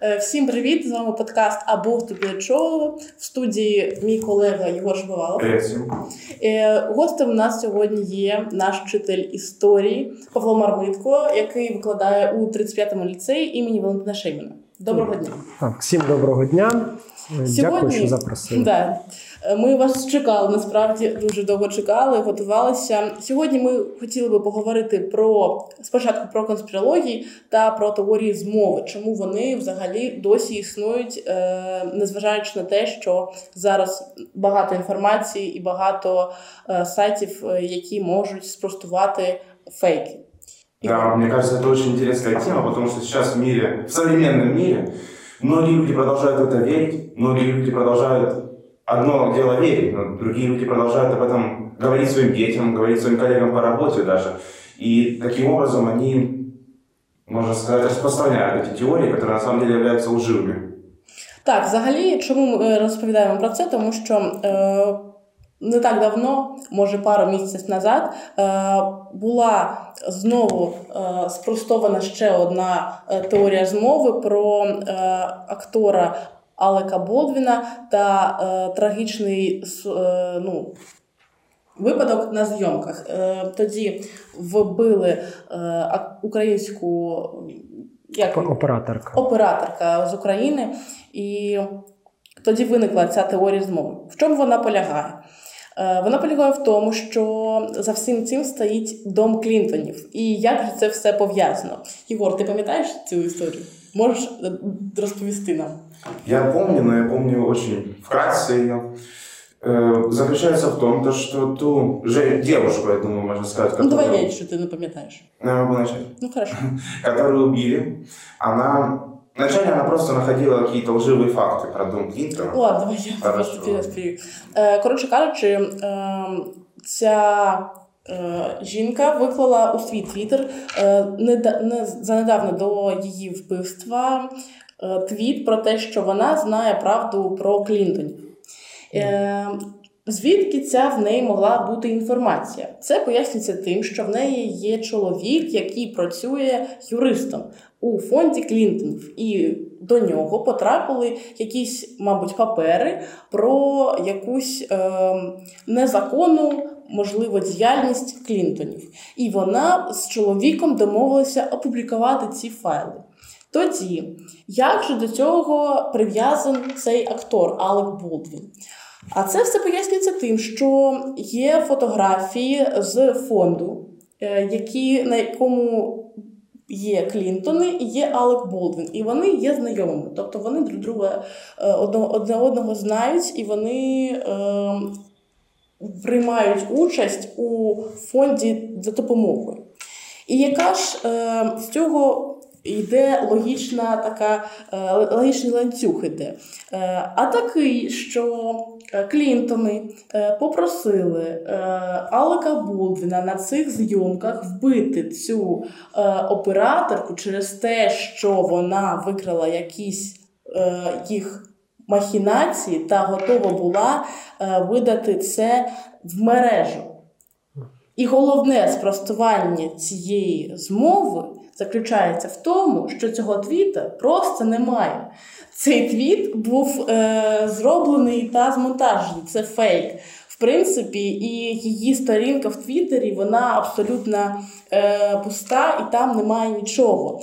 Е, всім привіт! З вами подкаст Або тобі чого» в студії мій колега Єгор всім. Е, гостем у нас сьогодні є наш вчитель історії Павло Мармитко, який викладає у 35-му ліцеї імені Валентина Шейміна. Доброго дня! Так, всім доброго дня. Дякую, що запросили. Да. Ми вас чекали, насправді дуже довго чекали, готувалися. Сьогодні ми хотіли би поговорити про спочатку про конспірології та про теорії змови, чому вони взагалі досі існують, е, незважаючи на те, що зараз багато інформації і багато е, сайтів, е, які можуть спростувати фейки. Да, мне кажется, это очень интересная тема, потому что сейчас в мире, в современном мире, многие люди продолжают в это верить, многие люди продолжают одно дело верить, но другие люди продолжают об этом говорить своим детям, говорить своим коллегам по работе даже. И таким образом они, можно сказать, распространяют эти теории, которые на самом деле являются лживыми. Так, взагалі, чому ми розповідаємо про це? Тому що е, не так давно, може пару місяців назад, е, була знову е, спростована ще одна е, теорія змови про е, актора Алека Болдвіна та е, трагічний е, ну, випадок на зйомках. Е, тоді вбили е, українську як, операторка. операторка з України, і тоді виникла ця теорія змови. В чому вона полягає? Е, вона полягає в тому, що за всім цим стоїть дом Клінтонів. І як же це все пов'язано? Єгор, ти пам'ятаєш цю історію? Можеш розповісти нам? Я помню, но я помню очень вкратце ее. Заключается в том, то, что ту же девушку, я думаю, можно сказать, которую... Ну, давай я, что ты не пам'ятаешь. Я могу начать. Ну, хорошо. Которую убили. Она... Вначале она просто находила какие-то лживые факты про дом Клинтона. Ладно, давай я просто розповію. Коротше кажучи, ця Жінка виклала у свій твіттер занедавно до її вбивства твіт про те, що вона знає правду про Клінтонів. Звідки ця в неї могла бути інформація? Це пояснюється тим, що в неї є чоловік, який працює юристом у фонді Клінтонів, і до нього потрапили якісь, мабуть, папери про якусь е, незаконну, можливо, діяльність Клінтонів. І вона з чоловіком домовилася опублікувати ці файли. Тоді, як же до цього прив'язаний цей актор Алек Болдвін? А це все пояснюється тим, що є фотографії з фонду, е, які, на якому є Клінтони і є Алек Болдвін. І вони є знайомими. Тобто вони друг друга е, одне одного знають і вони е, приймають участь у фонді за допомогою. І яка ж е, з цього йде логічна така, е, логічний ланцюг іде. Е, а такий, що Клінтони е, попросили Алека Болдвіна на цих зйомках вбити цю операторку через те, що вона викрала якісь їх махінації та готова була видати це в мережу. І головне спростування цієї змови заключається в тому, що цього твіта просто немає. Цей твіт був е, зроблений та змонтажений. Це фейк. В принципі, і її сторінка в Твіттері, вона абсолютно е, пуста і там немає нічого.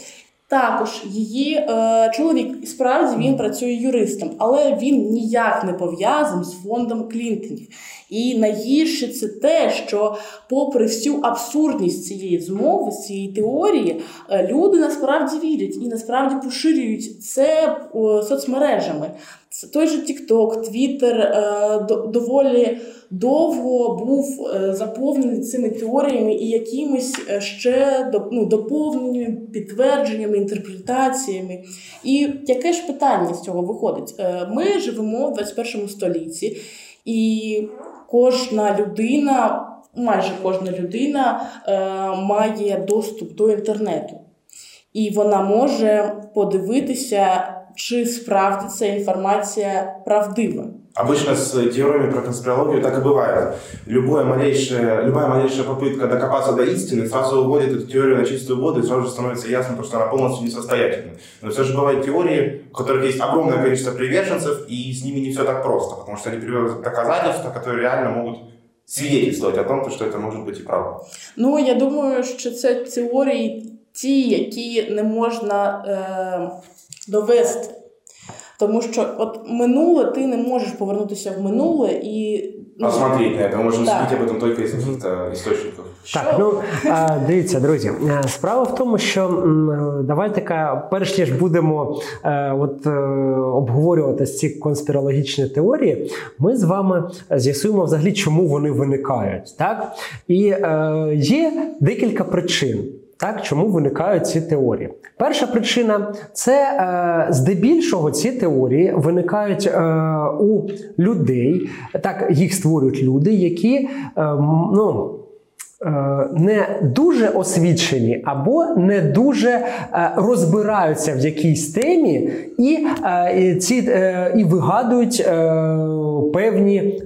Також її е, чоловік справді він працює юристом, але він ніяк не пов'язаний з фондом Клінтонів. І найгірше це те, що, попри всю абсурдність цієї змови, цієї теорії, е, люди насправді вірять і насправді поширюють це соцмережами. Той же TikTok, Twitter е, доволі довго був е, заповнений цими теоріями і якимись ще ну, доповненнями, підтвердженнями, інтерпретаціями. І яке ж питання з цього виходить? Ми живемо в 21 столітті. І кожна людина, майже кожна людина е, має доступ до інтернету. І вона може подивитися, чи справді ця інформація правдива. Обычно с теориями про конспирологию так и бывает. Любое малейшее, любая малейшая попытка докопаться до истины сразу уводит эту теорию на чистую воду, и сразу же становится ясно, что она полностью несостоятельна. Но все же бывают теории, у которых есть огромное количество приверженцев, и с ними не все так просто, потому что они приводят доказательства, которые реально могут свидетельствовать о том, что это может быть и правда. Ну, я думаю, що це теорії ті, які не можна е, довести. Тому що от минуле ти не можеш повернутися в минуле і ну, Посмотреть на это, можемо судити об этом тільки із каких-то істочників. Так, ну дивіться, друзі. Е, справа в тому, що давайте перш ніж будемо е, от, е, обговорювати ці конспірологічні теорії, ми з вами з'ясуємо взагалі, чому вони виникають. Так? І є декілька причин. Так, чому виникають ці теорії? Перша причина це е, здебільшого ці теорії виникають е, у людей, так їх створюють люди, які е, ну. Е, не дуже освічені або не дуже е, розбираються в якійсь темі, і е, ці і вигадують певні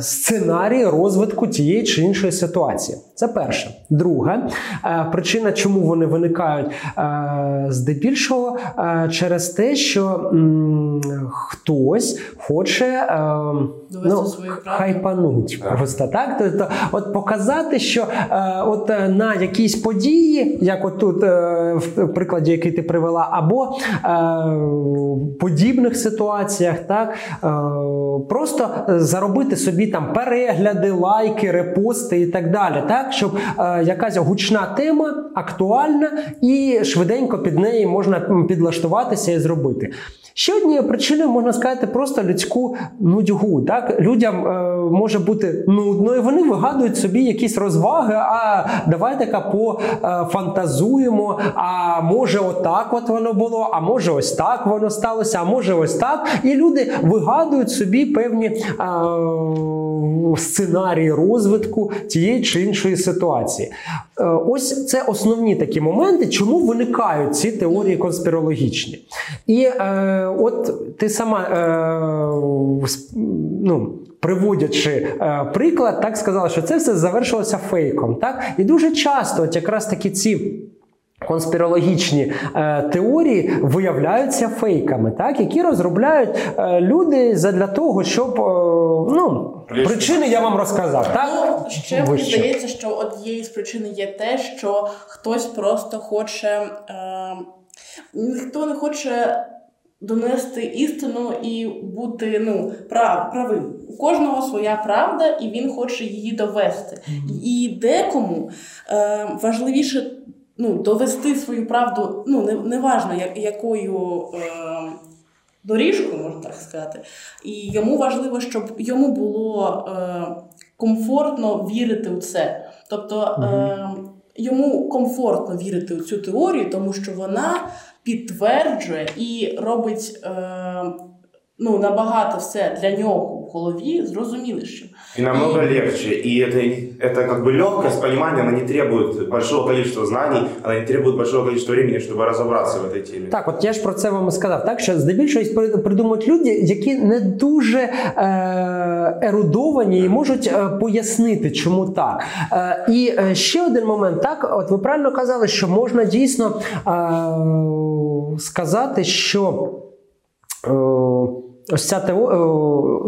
сценарії розвитку тієї чи іншої ситуації. Це перше. Друга причина, чому вони виникають здебільшого через те, що хтось хоче ну, хайпануть просто так. Тобто, от показати, що е, от е, на якісь події, як от тут е, в прикладі, який ти привела, або е, подібних ситуаціях, так е, просто заробити собі там перегляди, лайки, репости і так далі, так щоб е, якась гучна тема актуальна і швиденько під неї можна підлаштуватися і зробити. Ще однією причиною можна сказати просто людську нудьгу. Так людям е, може бути нудно, і вони вигадують собі якісь розваги. А давайте-ка пофантазуємо. А може, отак от воно було, а може, ось так воно сталося, а може, ось так. І люди вигадують собі певні е, сценарії розвитку тієї чи іншої ситуації. Е, ось це основні такі моменти, чому виникають ці теорії конспірологічні. І е, от ти сама е, ну, приводячи е, приклад, так сказала, що це все завершилося фейком. Так? І дуже часто, от якраз такі ці. Конспірологічні е, теорії виявляються фейками, так які розробляють е, люди для того, щоб е, ну причини я вам розказав. Так ну, ще мені здається, що однією з причин є те, що хтось просто хоче, е, ніхто не хоче донести істину і бути ну, прав, правим. У кожного своя правда, і він хоче її довести. Mm-hmm. І декому е, важливіше ну, довести свою правду, ну, не, не важно, якою. Е, Доріжкою, можна так сказати, і йому важливо, щоб йому було е, комфортно вірити у це. Тобто е, йому комфортно вірити у цю теорію, тому що вона підтверджує і робить е, ну, набагато все для нього в голові зрозумілішим. И намного и... легче. И это, это как бы легкость понимания, она не требует большого количества знаний, она не требует большого количества времени, щоб розібратися в этой темі. Так, от я ж про це вам і сказав. Так що здебільшого придумують люди, які не дуже е, ерудовані і можуть е, пояснити, чому так. Е, і е, ще один момент, так, от ви правильно казали, що можна дійсно е, сказати, що. Е, Ось ця тео... Е,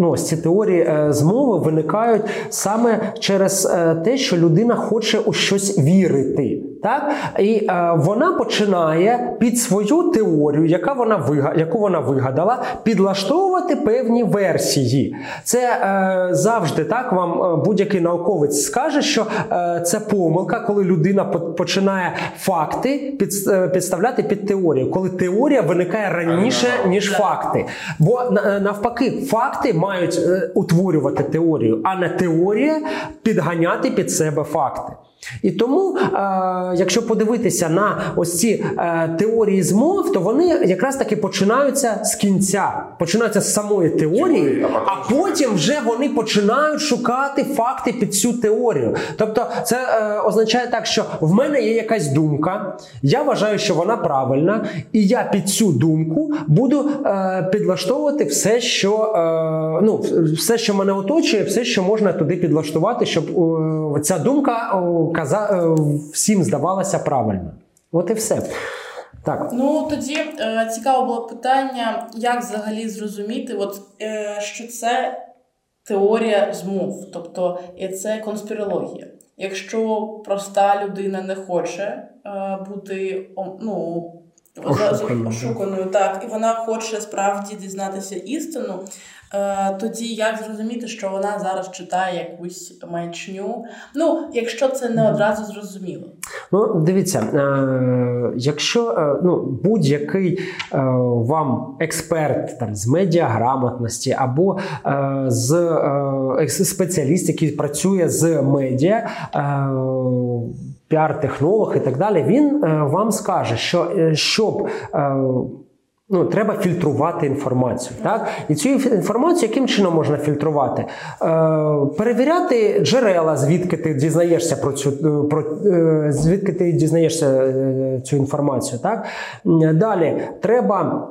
ну, ось ці теорії е, змови виникають саме через е, те, що людина хоче у щось вірити. Так? І е, вона починає під свою теорію, яка вона яку вона вигадала, підлаштовувати певні версії. Це е, завжди так вам будь-який науковець скаже, що е, це помилка, коли людина починає факти під... підставляти під теорію, коли теорія виникає раніше, ніж факти. Бо навпаки, факти мають утворювати теорію, а не теорія підганяти під себе факти. І тому, е, якщо подивитися на ось ці е, теорії змов, то вони якраз таки починаються з кінця, починаються з самої теорії, а потім вже вони починають шукати факти під цю теорію. Тобто, це е, означає так, що в мене є якась думка, я вважаю, що вона правильна, і я під цю думку буду е, підлаштовувати все, що е, ну, все, що мене оточує, все, що можна туди підлаштувати, щоб е, ця думка е, каза, е, всім здавалася правильно. От і все. Так. Ну тоді е, цікаво було питання, як взагалі зрозуміти, от, е, що це теорія змов, тобто і це конспірологія. Якщо проста людина не хоче е, бути ну, Ошуканою. ошуканою, так, і вона хоче справді дізнатися істину, тоді як зрозуміти, що вона зараз читає якусь маячню? Ну, якщо це не одразу зрозуміло. Ну, дивіться, е, якщо е, ну, будь-який е, вам експерт там, з медіаграмотності або е, з е, спеціаліст, який працює з медіа, е, піар-технолог і так далі, він е, вам скаже, що е, щоб. Ну, треба фільтрувати інформацію. Так? І цю інформацію яким чином можна фільтрувати? Е, перевіряти джерела, звідки ти дізнаєшся про цю е, про е, звідки ти дізнаєшся е, цю інформацію. Так? Далі треба.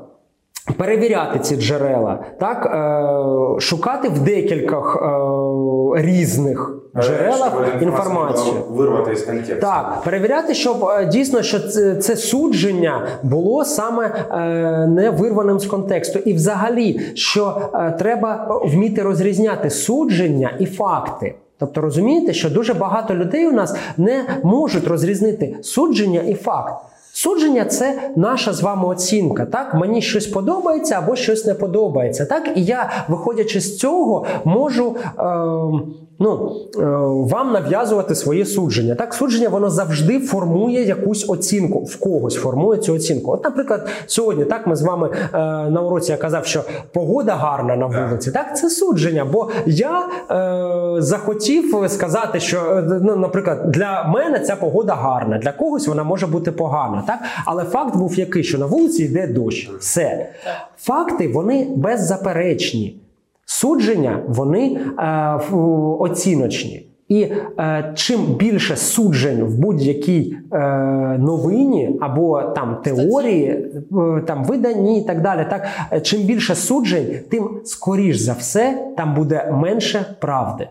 Перевіряти ці джерела, так е, шукати в декількох е, різних джерелах інформацію. Вирвати із контексту. Так, перевіряти, щоб е, дійсно що це, це судження було саме е, не вирваним з контексту. І взагалі, що е, треба вміти розрізняти судження і факти. Тобто розумієте, що дуже багато людей у нас не можуть розрізнити судження і факт. Судження це наша з вами оцінка. Так, мені щось подобається або щось не подобається. Так, і я, виходячи з цього, можу е, ну, е, вам нав'язувати своє судження. Так, судження воно завжди формує якусь оцінку. В когось формує цю оцінку. От, наприклад, сьогодні так ми з вами е, на уроці я казав, що погода гарна на вулиці. Так, це судження. Бо я е, захотів сказати, що е, ну, наприклад, для мене ця погода гарна, для когось вона може бути погана. Так, але факт був який, що на вулиці йде дощ. Все. Факти вони беззаперечні. Судження вони е, оціночні. І е, чим більше суджень в будь-якій е, новині або там теорії, е, там виданні і так далі, так е, чим більше суджень, тим скоріш за все там буде менше правди.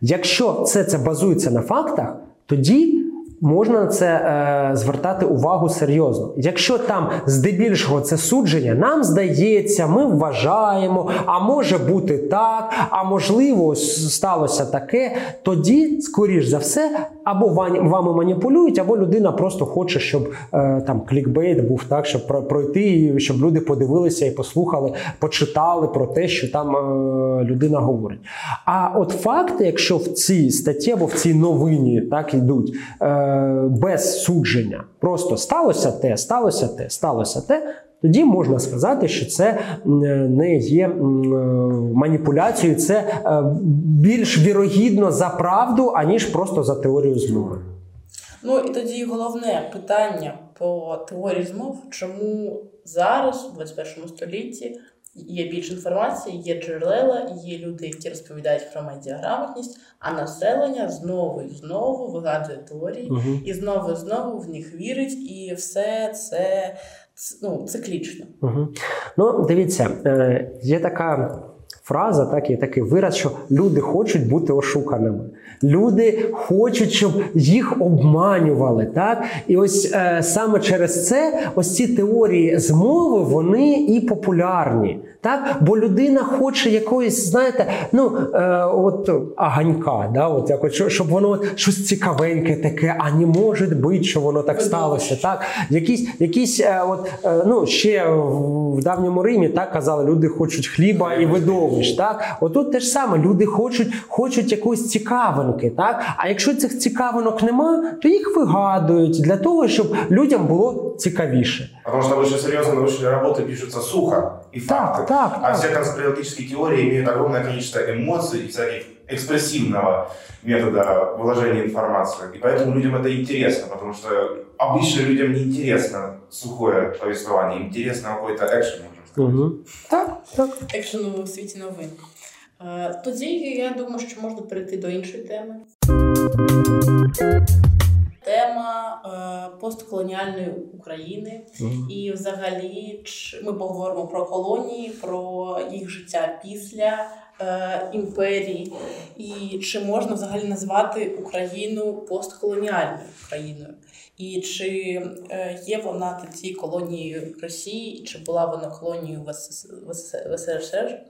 Якщо все це базується на фактах, тоді можна на це е, звертати увагу серйозно. Якщо там здебільшого це судження, нам здається, ми вважаємо, а може бути так, а можливо, сталося таке, тоді, скоріш за все, або вами маніпулюють, або людина просто хоче, щоб е, там клікбейт був так, щоб про- пройти, щоб люди подивилися і послухали, почитали про те, що там е, людина говорить. А от факти, якщо в цій статті або в цій новині так йдуть е, без судження, просто сталося те, сталося те, сталося те. Тоді можна сказати, що це не є е, маніпуляцією, це е, більш вірогідно за правду, аніж просто за теорію змови. Ну і тоді головне питання по теорії змов, чому зараз, у 21 столітті, є більше інформації, є джерела, є люди, які розповідають про медіаграмотність, а населення знову і знову вигадує теорії, Мгм. і знову і знову в них вірить, і все це ну, циклічно. Угу. Ну, дивіться, е, є така фраза, так, є такий вираз, що люди хочуть бути ошуканими. Люди хочуть, щоб їх обманювали. Так? І ось е, саме через це ось ці теорії змови вони і популярні Так? Бо людина хоче якоїсь, знаєте, ну е, от аганька, да? от якось, що- щоб воно от щось цікавеньке таке, а не може бути, що воно так сталося. Так? Якісь, якісь е, от, е, ну, ще в в давньому Римі так казали, люди хочуть хліба і видовищ. Так? Отут те ж саме, люди хочуть, хочуть якоїсь цікавинки. Так? А якщо цих цікавинок нема, то їх вигадують для того, щоб людям було цікавіше. Потому что обычно серьезные научные работы пишутся сухо и Так, факты. так, а так. все конспирологические теории имеют огромное количество эмоций и всяких экспрессивного метода вложения информации. И поэтому людям это интересно, потому что обычно людям не интересно сухое повествование, им интересно какой-то экшен, можно сказать. Угу. Так, так. Екшену у світі новин. Е, Тоді я думаю, що можна перейти до іншої теми. Тема е, постколоніальної України. І взагалі ми поговоримо про колонії, про їх життя після е, імперії, і чи можна взагалі назвати Україну постколоніальною країною, і чи е, є вона тоді колонією Росії, чи була вона колонією в СС- в СС- в СРСР?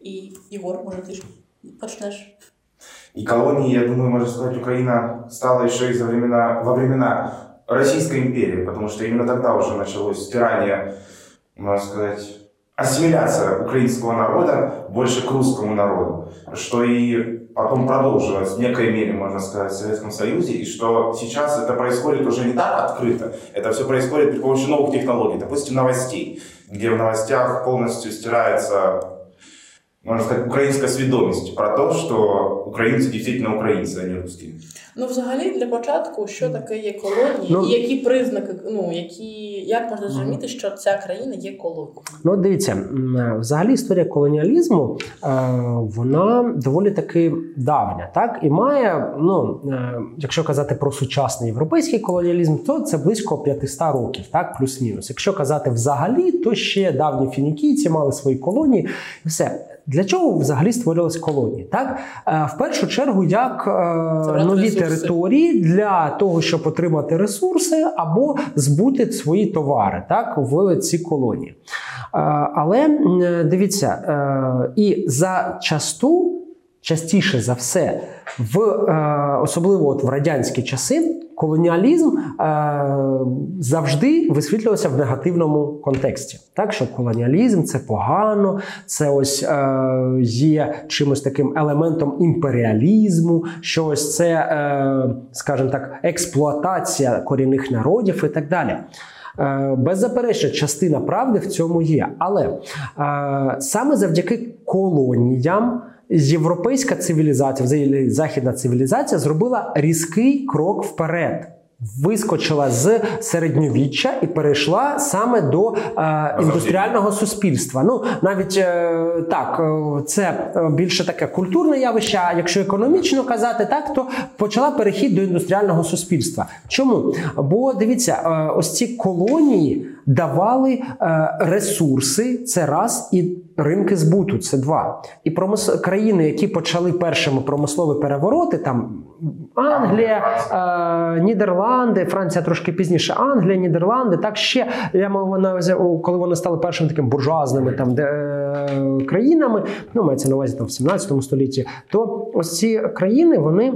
І Єгор, може, ти ж почнеш? И колонии, я думаю, можно сказать, Украина стала еще и за времена, во времена Российской империи, потому что именно тогда уже началось стирание, можно сказать, ассимиляция украинского народа больше к русскому народу, что и потом продолжилось в некой мере, можно сказать, в Советском Союзе, и что сейчас это происходит уже не так открыто, это все происходит при помощи новых технологий, допустим, новостей, где в новостях полностью стирается можно сказать, украинская сведомость про то, что украинцы действительно украинцы, а не русские. Ну, взагалі, для початку, що таке є колонії, Ну- і які признаки, ну які як можна зрозуміти, що ця країна є колонією? Ну, дивіться, взагалі історія колоніалізму е, вона доволі таки давня, так і має, ну е, якщо казати про сучасний європейський колоніалізм, то це близько 500 років, так плюс-мінус. Якщо казати взагалі, то ще давні фінікійці мали свої колонії, і все. Для чого взагалі створювалися колонії? Так Е, в першу чергу, як е, Забрати нові ресурси. території для того, щоб отримати ресурси або збути свої товари так в ці колонії. Е, Але дивіться, і за часту, частіше за все, в особливо от в радянські часи. Колоніалізм е, завжди висвітлювався в негативному контексті. Так, що колоніалізм це погано, це ось е, є чимось таким елементом імперіалізму, що ось це, е, скажімо так, експлуатація корінних народів і так далі. Е, Беззаперечно, частина правди в цьому є. Але е, саме завдяки колоніям європейська цивілізація, взагалі західна цивілізація, зробила різкий крок вперед. Вискочила з середньовіччя і перейшла саме до е, індустріального суспільства. Ну навіть е, так, е, це е, більше таке культурне явище. А якщо економічно казати, так то почала перехід до індустріального суспільства. Чому? Бо дивіться, е, ось ці колонії давали е, ресурси, це раз і. Ринки збуту це два. І промис... країни, які почали першими промислові перевороти, там Англія, е, Нідерланди, Франція трошки пізніше, Англія, Нідерланди, так ще я мав на увазі, коли вони стали першими такими буржуазними там де, е, країнами, ну мається на увазі там в 17 столітті, то ось ці країни вони.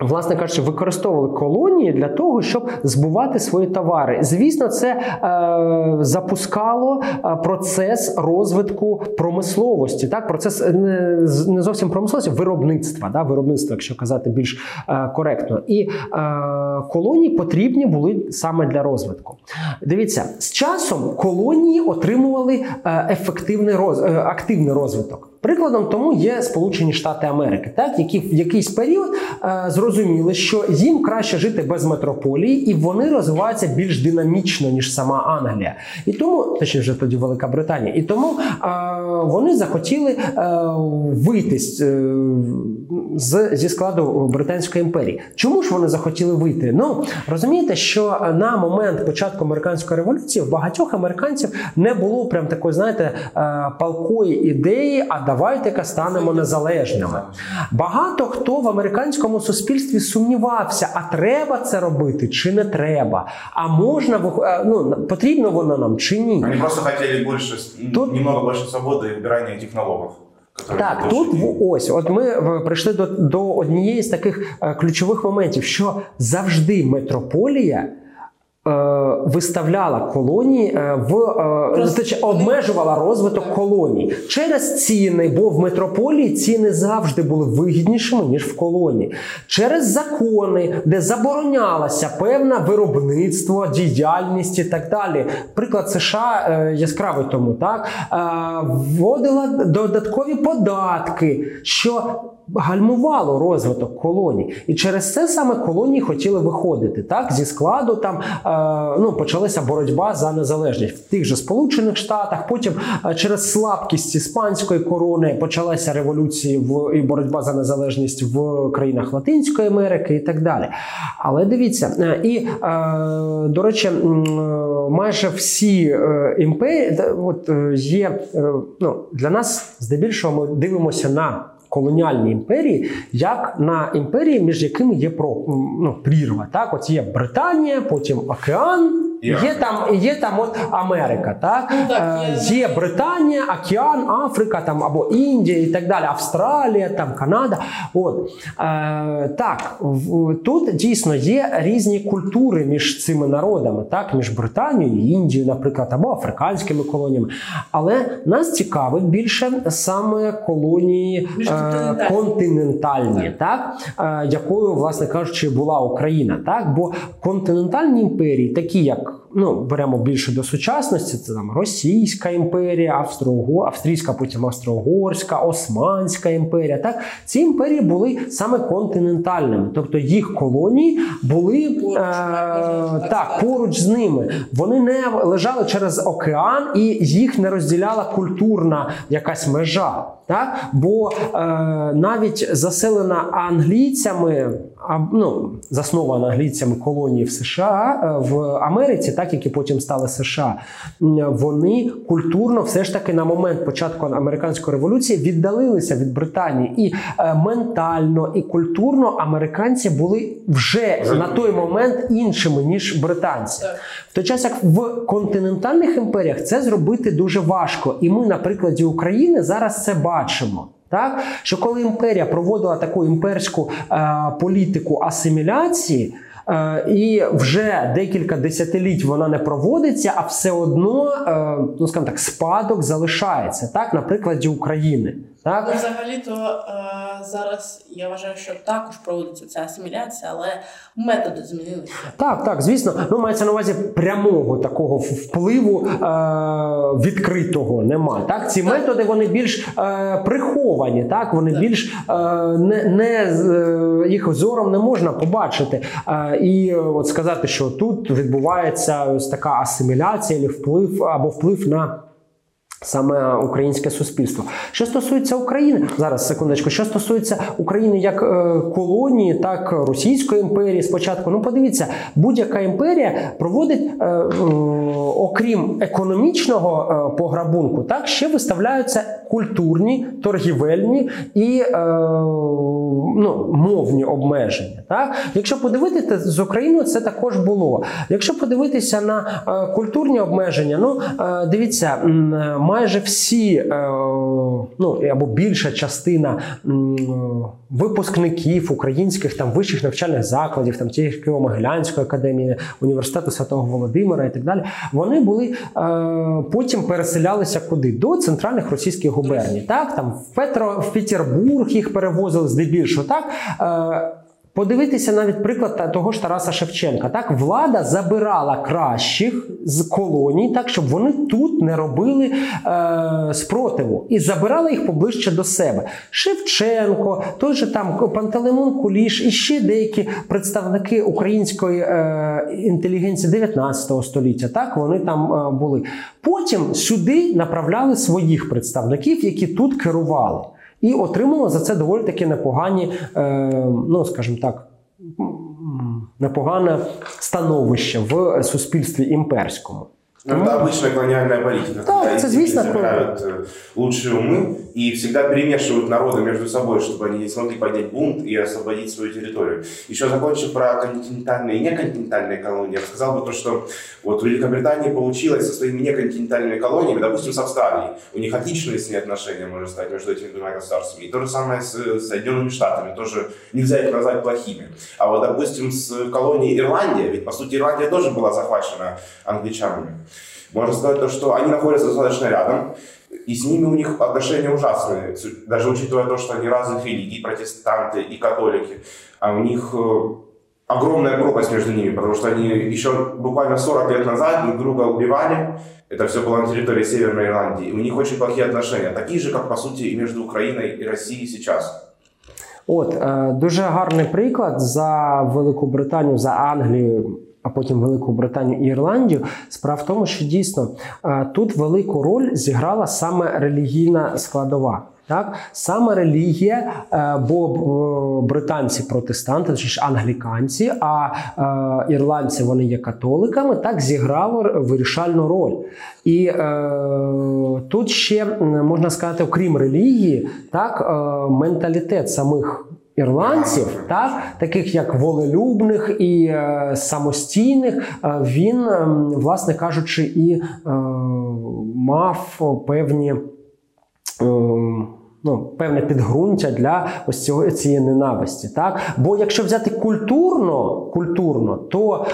Власне кажучи, використовували колонії для того, щоб збувати свої товари. Звісно, це е, запускало е, процес розвитку промисловості. Так, процес е, не, не зовсім промисловості, виробництва, да, виробництва, якщо казати більш е, коректно. І е, колонії потрібні були саме для розвитку. Дивіться, з часом колонії отримували е, ефективний роз, активний розвиток. Прикладом тому є Сполучені Штати Америки, так які в якийсь період е, зрозуміли, що їм краще жити без метрополії, і вони розвиваються більш динамічно ніж сама Англія. І тому, точніше вже тоді Велика Британія, і тому е, вони захотіли е, вийти з, е, зі складу Британської імперії. Чому ж вони захотіли вийти? Ну розумієте, що на момент початку американської революції в багатьох американців не було прям такої, знаєте, е, палкої ідеї, а давайте-ка станемо незалежними. Багато хто в американському суспільстві сумнівався, а треба це робити чи не треба, а можна вих- е, ну, потрібно воно нам чи ні. Они просто хотели больше, Тут- немного больше свободы и убирания этих налогов. которые Так, были тут очень- в- ось, от ми е, прийшли до, до однієї з таких е, ключових моментів, що завжди метрополія Виставляла колонії в Просто обмежувала розвиток колоній через ціни, бо в метрополії ціни завжди були вигіднішими ніж в колонії, через закони, де заборонялося певне виробництво, діяльність і так далі. Приклад США яскравий тому так вводила додаткові податки, що гальмувало розвиток колоній. І через це саме колонії хотіли виходити. Так, Зі складу там е, ну, почалася боротьба за незалежність в тих же Сполучених Штатах. Потім е, через слабкість іспанської корони почалася революція в і боротьба за незалежність в країнах Латинської Америки і так далі. Але дивіться, е, і е, до речі, майже всі е, імперії от, е, є ну, для нас здебільшого ми дивимося на колоніальні імперії, як на імперії, між якими є про ну, прірва. Так, от є Британія, потім океан. Є там є там от Америка, так? Ну, так є. є Британія, Океан, Африка там або Індія і так далі, Австралія, там Канада. От е, так в, тут дійсно є різні культури між цими народами, так між Британією, Індією, наприклад, або африканськими колоніями. Але нас цікавить більше саме колонії е, континентальні, так, так? Е, якою, власне кажучи, була Україна, так бо континентальні імперії, такі як ну, беремо більше до сучасності, це там Російська імперія, Австро Австрійська, потім Австро-Угорська, Османська імперія. Так, Ці імперії були саме континентальними, тобто їх колонії були поруч, е, так, поруч з ними. Вони не лежали через океан і їх не розділяла культурна якась межа. Так? Бо е, навіть заселена англійцями, ну, заснована англійцями колонії в США е, в Америці, так які потім стали США, вони культурно все ж таки на момент початку американської революції віддалилися від Британії, і е, ментально, і культурно американці були вже, вже на той момент іншими ніж британці. В той час як в континентальних імперіях це зробити дуже важко, і ми на прикладі України зараз це бачимо. Так, що коли імперія проводила таку імперську е, політику асиміляції, Е, і вже декілька десятиліть вона не проводиться, а все одно, е, ну скажімо так, спадок залишається так на прикладі України. Так? Ну, взагалі-то е, зараз я вважаю, що також проводиться ця асиміляція, але методи змінилися. Так, так, звісно, ну мається на увазі прямого такого впливу е, відкритого немає. Так, ці так. методи вони більш е, приховані, так вони так. більш е, не, не е, їх зором не можна побачити. Е, і от сказати, що тут відбувається ось така асиміляція, або вплив або вплив на. Саме українське суспільство. Що стосується України, зараз секундочку, що стосується України як е, колонії, так Російської імперії, спочатку, ну подивіться, будь-яка імперія проводить, е, е, окрім економічного е, пограбунку, так ще виставляються культурні, торгівельні і е, ну, мовні обмеження. Так? Якщо подивитися з Україною, це також було. Якщо подивитися на е, культурні обмеження, ну е, дивіться майже всі, е, ну або більша частина випускників українських там вищих навчальних закладів, там тієї Києво-Могилянської академії, університету Святого Володимира і так далі, вони були е, потім переселялися куди? До центральних російських губерній. Так, там в Петро в Петербург їх перевозили здебільшого. Так. Подивитися навіть приклад того ж Тараса Шевченка. Так, влада забирала кращих з колоній, так щоб вони тут не робили е, спротиву і забирала їх поближче до себе. Шевченко, той же там Пантелеймон Куліш і ще деякі представники української е, інтелігенції 19 століття. Так вони там е, були. Потім сюди направляли своїх представників, які тут керували і отримала за це доволі таки непогані, е, ну скажімо так, непогане становище в суспільстві імперському. Ну, это обычная колониальная политика, Да, из известно, земли забирают э, лучшие умы и всегда перемешивают народы между собой, чтобы они не смогли поднять бунт и освободить свою территорию. Еще закончив про континентальные и неконтинентальные колонии, я сказал бы то, что вот у Великобритании получилось со своими неконтинентальными колониями, допустим, с Австралией. У них отличные с ней отношения, можно сказать, между этими двумя государствами. И то же самое с э, Соединенными Штатами, тоже нельзя их назвать плохими. А вот, допустим, с колонией Ирландия, ведь, по сути, Ирландия тоже была захвачена англичанами. Можно сказать то, что они находятся достаточно рядом, и с ними у них отношения ужасные, даже учитывая то, что они разных религий, протестанты и католики, а у них э, огромная пропасть между ними, потому что они еще буквально 40 лет назад друг друга убивали, это все было на территории Северной Ирландии, у них очень плохие отношения, такие же, как, по сути, и между Украиной и Россией сейчас. От дуже гарний приклад за Велику Британію, за Англію, а потім Велику Британію і Ірландію. Справа в тому, що дійсно е, тут велику роль зіграла саме релігійна складова. Так, саме релігія, е, бо е, британці протестанти, точніше англіканці, а ірландці вони є католиками, так зіграло вирішальну роль. І е, тут ще можна сказати, окрім релігії, так менталітет самих. Ірландців, так? Таких як волелюбних і е, самостійних, е, він, е, власне кажучи, і е, мав певні е, ну, певне підґрунтя для ось цього цієї ненависті. Так? Бо якщо взяти культурно, культурно то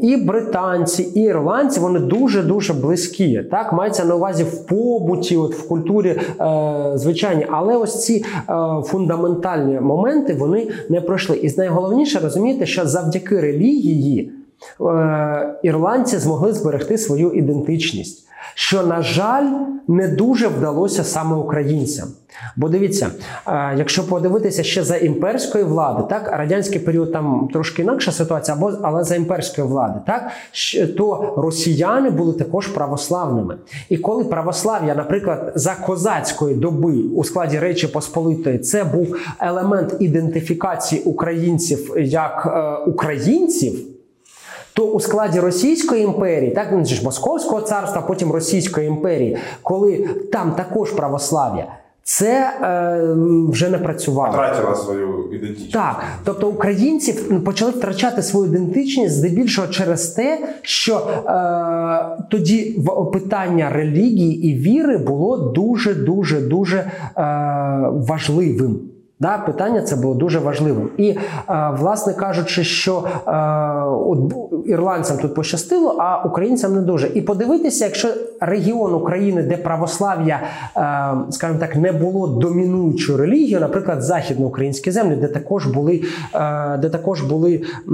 е, і британці, і ірландці вони дуже дуже близькі. Так мається на увазі в побуті, от в культурі е, звичайні. Але ось ці е, фундаментальні моменти вони не пройшли. І найголовніше розумієте, що завдяки релігії е, ірландці змогли зберегти свою ідентичність. Що, на жаль, не дуже вдалося саме українцям. Бо дивіться, якщо подивитися ще за імперської влади, так радянський період там трошки інакша ситуація, або але за імперської влади, так то росіяни були також православними. І коли православ'я, наприклад, за козацької доби у складі Речі Посполитої, це був елемент ідентифікації українців як е, українців то у складі Російської імперії, так ну, ж Московського царства, потім Російської імперії, коли там також православ'я, це е, вже не працювало. Потратила свою ідентичність. Так, тобто українці почали втрачати свою ідентичність здебільшого через те, що е, тоді питання релігії і віри було дуже дуже дуже е, важливим. Да, питання це було дуже важливим. І, е, власне кажучи, що е, от ірландцям тут пощастило, а українцям не дуже. І подивитися, якщо регіон України, де православ'я, е, скажімо так, не було домінуючою релігією, наприклад, західноукраїнські землі, де також були, е, де також були е,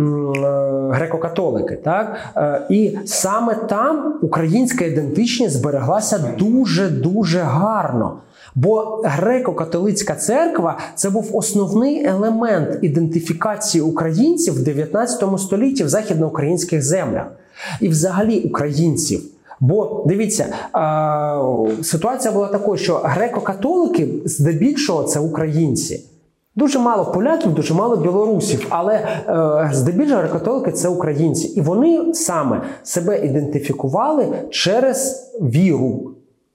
греко-католики, так Е, і саме там українська ідентичність збереглася дуже дуже гарно. Бо греко-католицька церква це був основний елемент ідентифікації українців в 19 столітті в західноукраїнських землях і взагалі українців. Бо дивіться, ситуація була такою, що греко-католики здебільшого це українці. Дуже мало поляків, дуже мало білорусів, але е, здебільшого греко-католики це українці, і вони саме себе ідентифікували через віру.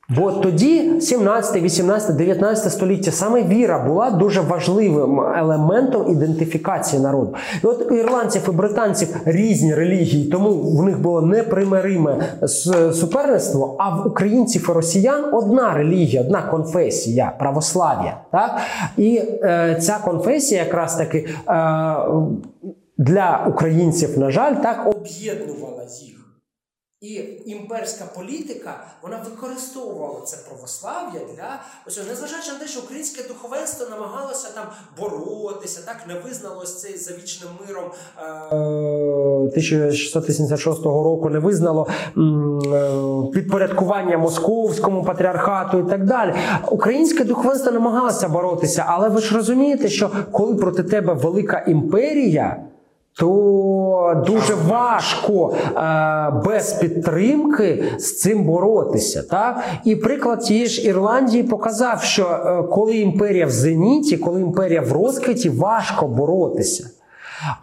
Бо тоді 17, 18, 19 століття саме віра була дуже важливим елементом ідентифікації народу. І от у ірландців і британців різні релігії, тому в них було непримириме суперництво. А в українців і росіян одна релігія, одна конфесія православ'я. Так і е, ця конфесія, якраз таки е, для українців, на жаль, так об'єднувала їх. І імперська політика вона використовувала це православ'я для ось незважаючи на те, що українське духовенство намагалося там боротися, так не визнало ось цей за вічним миром. Е, 1686 року не визнало е, підпорядкування московському патріархату і так далі. Українське духовенство намагалося боротися, але ви ж розумієте, що коли проти тебе велика імперія. То дуже важко е, без підтримки з цим боротися. Так? І приклад тієї ж Ірландії показав, що е, коли імперія в зеніті, коли імперія в розквіті, важко боротися.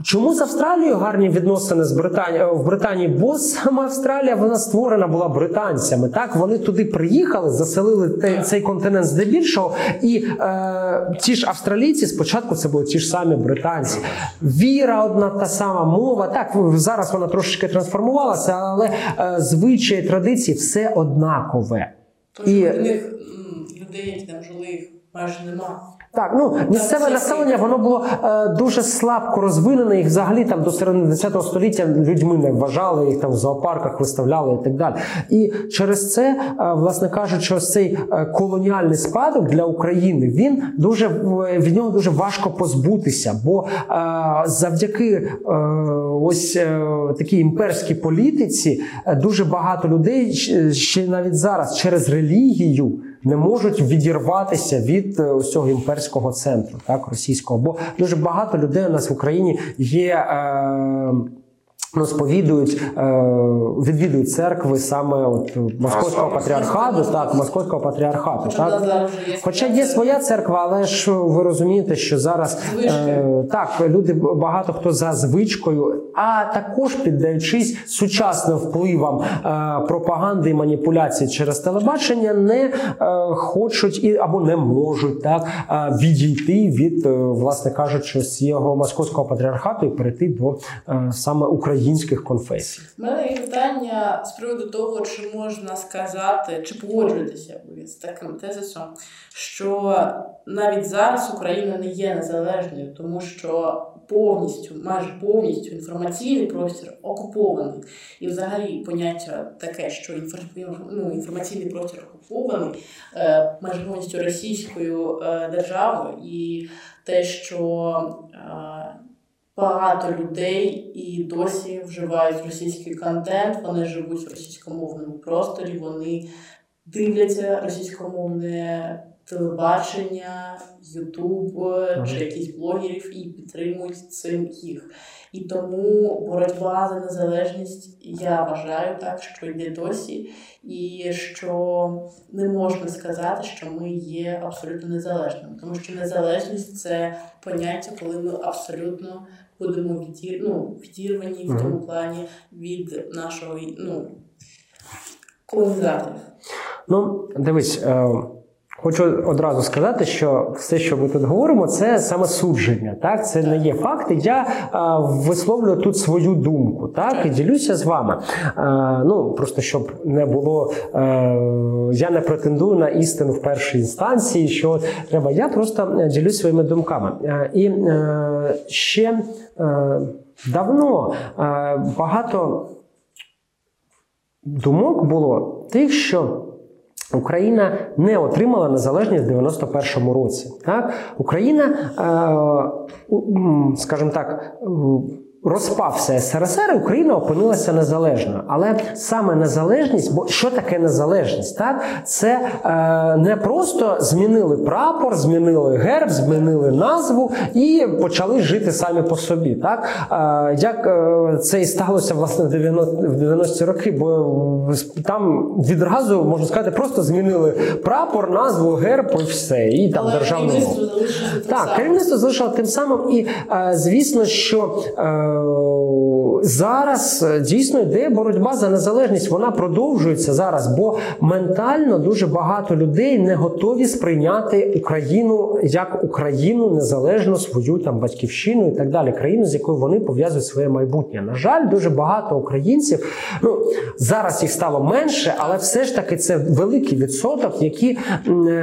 Чому з Австралією гарні відносини з Британією в Британії? Бо саме Австралія вона створена була британцями. Так вони туди приїхали, заселили цей континент здебільшого, і е, ті ж австралійці спочатку це були ті ж самі британці. Віра одна та сама мова. Так зараз вона трошечки трансформувалася, але е, звичаї традиції все однакове. Тому І- в них людей, які там жили, їх майже нема. Так, ну місцеве населення воно було е, дуже слабко розвинене. Їх взагалі там до середини 10 століття людьми не вважали, їх там в зоопарках виставляли і так далі. І через це, е, власне кажучи, ось цей е, колоніальний спадок для України він дуже в- від нього дуже важко позбутися, бо е, завдяки е, ось е, такій імперській політиці е, дуже багато людей ще навіть зараз через релігію не можуть відірватися від усього ось цього імперського центру, так російського. Бо дуже багато людей у нас в Україні є. Е, Ну, сповідують, е, відвідують церкви саме от московського патріархату, так, московського патріархату. Так? Хоча є своя церква, але ж ви розумієте, що зараз е, так люди багато хто за звичкою, а також піддаючись сучасним впливам е, пропаганди і маніпуляцій через телебачення, не е, хочуть і або не можуть так е, відійти від, е, власне кажучи, з його московського патріархату і перейти до е, саме українських конфесій. У мене є питання з приводу того, чи можна сказати, чи погоджуєтеся ви з таким тезисом, що навіть зараз Україна не є незалежною, тому що повністю, майже повністю інформаційний простір окупований. І взагалі поняття таке, що ну, інформаційний простір окупований е, майже повністю російською е, державою, і те, що е, Багато людей і досі вживають російський контент, вони живуть в російськомовному просторі, вони дивляться російськомовне телебачення, Ютуб чи якісь блогерів і підтримують цим їх. І тому боротьба за незалежність, я вважаю так, що йде досі, і що не можна сказати, що ми є абсолютно незалежними, тому що незалежність це поняття, коли ми абсолютно будемо відір... ну, відірвані в тому плані від нашого ну, колонізаторів. Ну, дивись, е, хочу одразу сказати, що все, що ми тут говоримо, це саме судження. Так, це не є факти. Я е, висловлюю тут свою думку, так і ділюся з вами. Е, ну просто щоб не було, е, я не претендую на істину в першій інстанції, що треба. Я просто ділюсь своїми думками. І ще давно багато думок було тих, що Україна не отримала незалежність в 91-му році. Так? Україна, е, скажімо так, розпався СРСР, Україна опинилася незалежною. Але саме незалежність, бо що таке незалежність? Так? Це е, не просто змінили прапор, змінили герб, змінили назву і почали жити самі по собі. Так? Е, як е, це і сталося власне в 90 в 90-ті роки, бо там відразу можна сказати, просто змінили прапор, назву, герб і все, і там державну мову. Так, керівництво залишило тим самим, і е, звісно, що е, зараз е, дійсно йде боротьба за незалежність. Вона продовжується зараз, бо ментально дуже багато людей не готові сприйняти Україну як Україну незалежну свою там батьківщину і так далі. Країну, з якою вони пов'язують своє майбутнє. На жаль, дуже багато українців. Ну зараз їх стало менше, але все ж таки це великий відсоток, які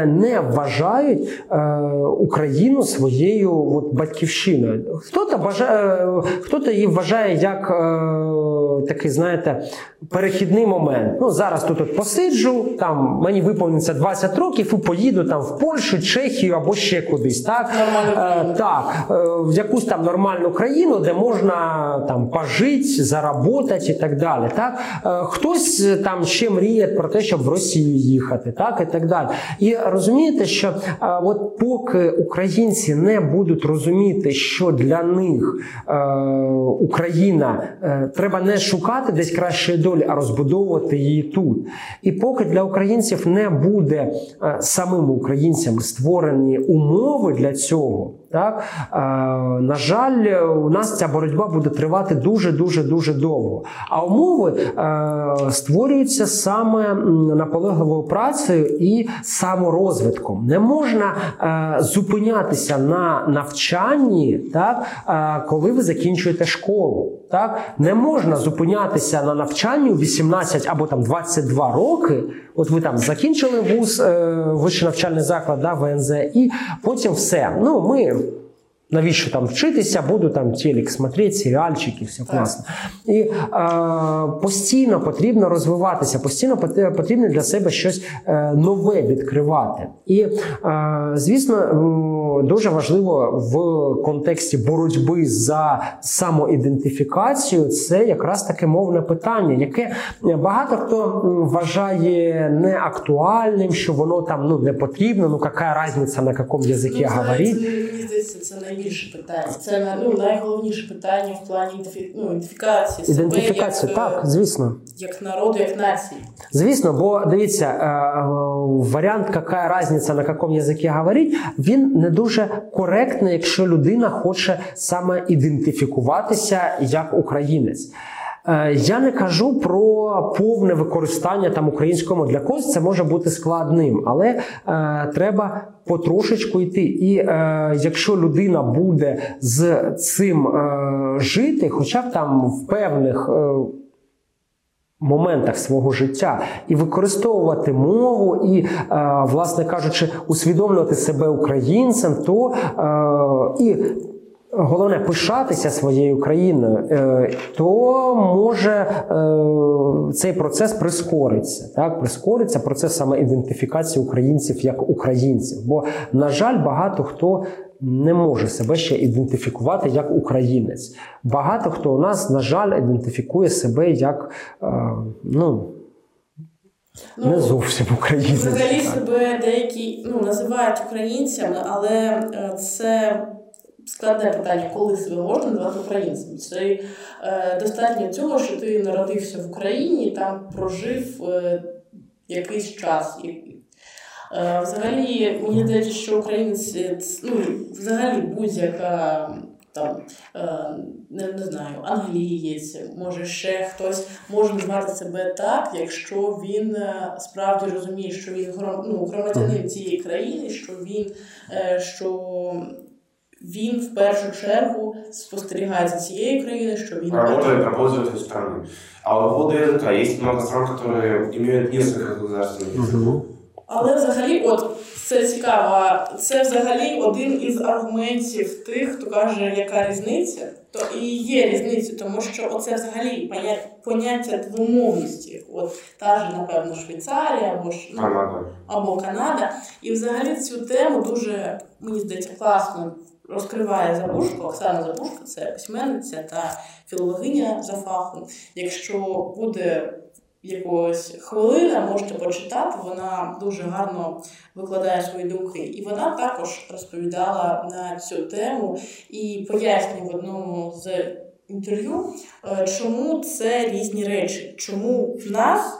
не вважають е, Україну своєю от, батьківщиною. Хто-то бажає, хто-то її вважає як е, такий, знаєте, перехідний момент. Ну зараз тут от посиджу, там мені виповниться 20 років і поїду там в Польщу, Чехію або ще кудись. Так, Е, так е, в якусь там нормальну країну, де можна там пожити, заработати і так далі. Так Е, хтось е, там ще мріє про те, щоб в Росію їхати, так і так далі. І розумієте, що е, от поки українці не будуть розуміти, що для них е, Україна е, треба не шукати десь кращої долі, а розбудовувати її тут. І поки для українців не буде самим самими українцями створені умови для цього, Так е, на жаль, у нас ця боротьба буде тривати дуже дуже дуже довго. А умови е, створюються саме наполегливою працею і саморозвитком. Не можна е, зупинятися на навчанні, так е, коли ви закінчуєте школу. Так не можна зупинятися на навчанні у 18 або там 22 роки. От ви там закінчили вуз, е, вищий навчальний заклад, да, ВНЗ, і потім все. Ну ми. Навіщо там вчитися, буду там телек смотреть, серіальчики, все класно. І е, постійно потрібно розвиватися, постійно потрібно для себе щось е, нове відкривати. І, е, звісно, дуже важливо в контексті боротьби за самоідентифікацію це якраз таке мовне питання, яке багато хто вважає неактуальним, що воно там ну не потрібно. Ну яка різниця на якому язикі ну, здається, це найбільше питання. Це ну, найголовніше питання в плані ну, ідентифікації. Ідентифікацію, як, так, звісно. Як народу, як нації. Звісно, бо дивіться, е, варіант, яка різниця на якому язикі говорити, він не дуже коректний, якщо людина хоче саме ідентифікуватися як українець. Е, я не кажу про повне використання там української мови. Для когось це може бути складним, але е, треба потрошечку йти. І е, якщо людина буде з цим е, жити, хоча б там в певних. Е, Моментах свого життя і використовувати мову, і, е, власне кажучи, усвідомлювати себе українцем, то е, і головне пишатися своєю країною, е, то може е, цей процес прискориться. Так, прискориться процес саме ідентифікації українців як українців. Бо, на жаль, багато хто. Не може себе ще ідентифікувати як українець. Багато хто у нас, на жаль, ідентифікує себе як е, ну, ну не зовсім українець. Взагалі себе деякі ну, називають українцями, але це складне питання, коли себе можна назвати українцем. Це е, достатньо цього, що ти народився в Україні і там прожив е, якийсь час. Е, взагалі, мені здається, що українець, ну, взагалі будь-яка. Там е, не, не знаю, англієць, може ще хтось може назвати себе так, якщо він е, справді розуміє, що він ну, громадянин цієї країни, що він що він в першу чергу спостерігає за цією країною, що він работает, работает в стране. А по поводу языка, есть много стран, которые имеют несколько государственных языков. Але взагалі, от це цікаво, це взагалі один із аргументів тих, хто каже, яка різниця, то і є різниця, тому що оце взагалі поняття двомовності. От та ж, напевно, Швейцарія або ж ну, Канада. або Канада. І взагалі цю тему дуже мені здається класно розкриває Забушко, Оксана Забушко, це письменниця та філологиня за фахом. Якщо буде якогось хвилина, можете почитати, вона дуже гарно викладає свої думки. І вона також розповідала на цю тему і пояснює в одному з інтерв'ю, е, чому це різні речі, чому в нас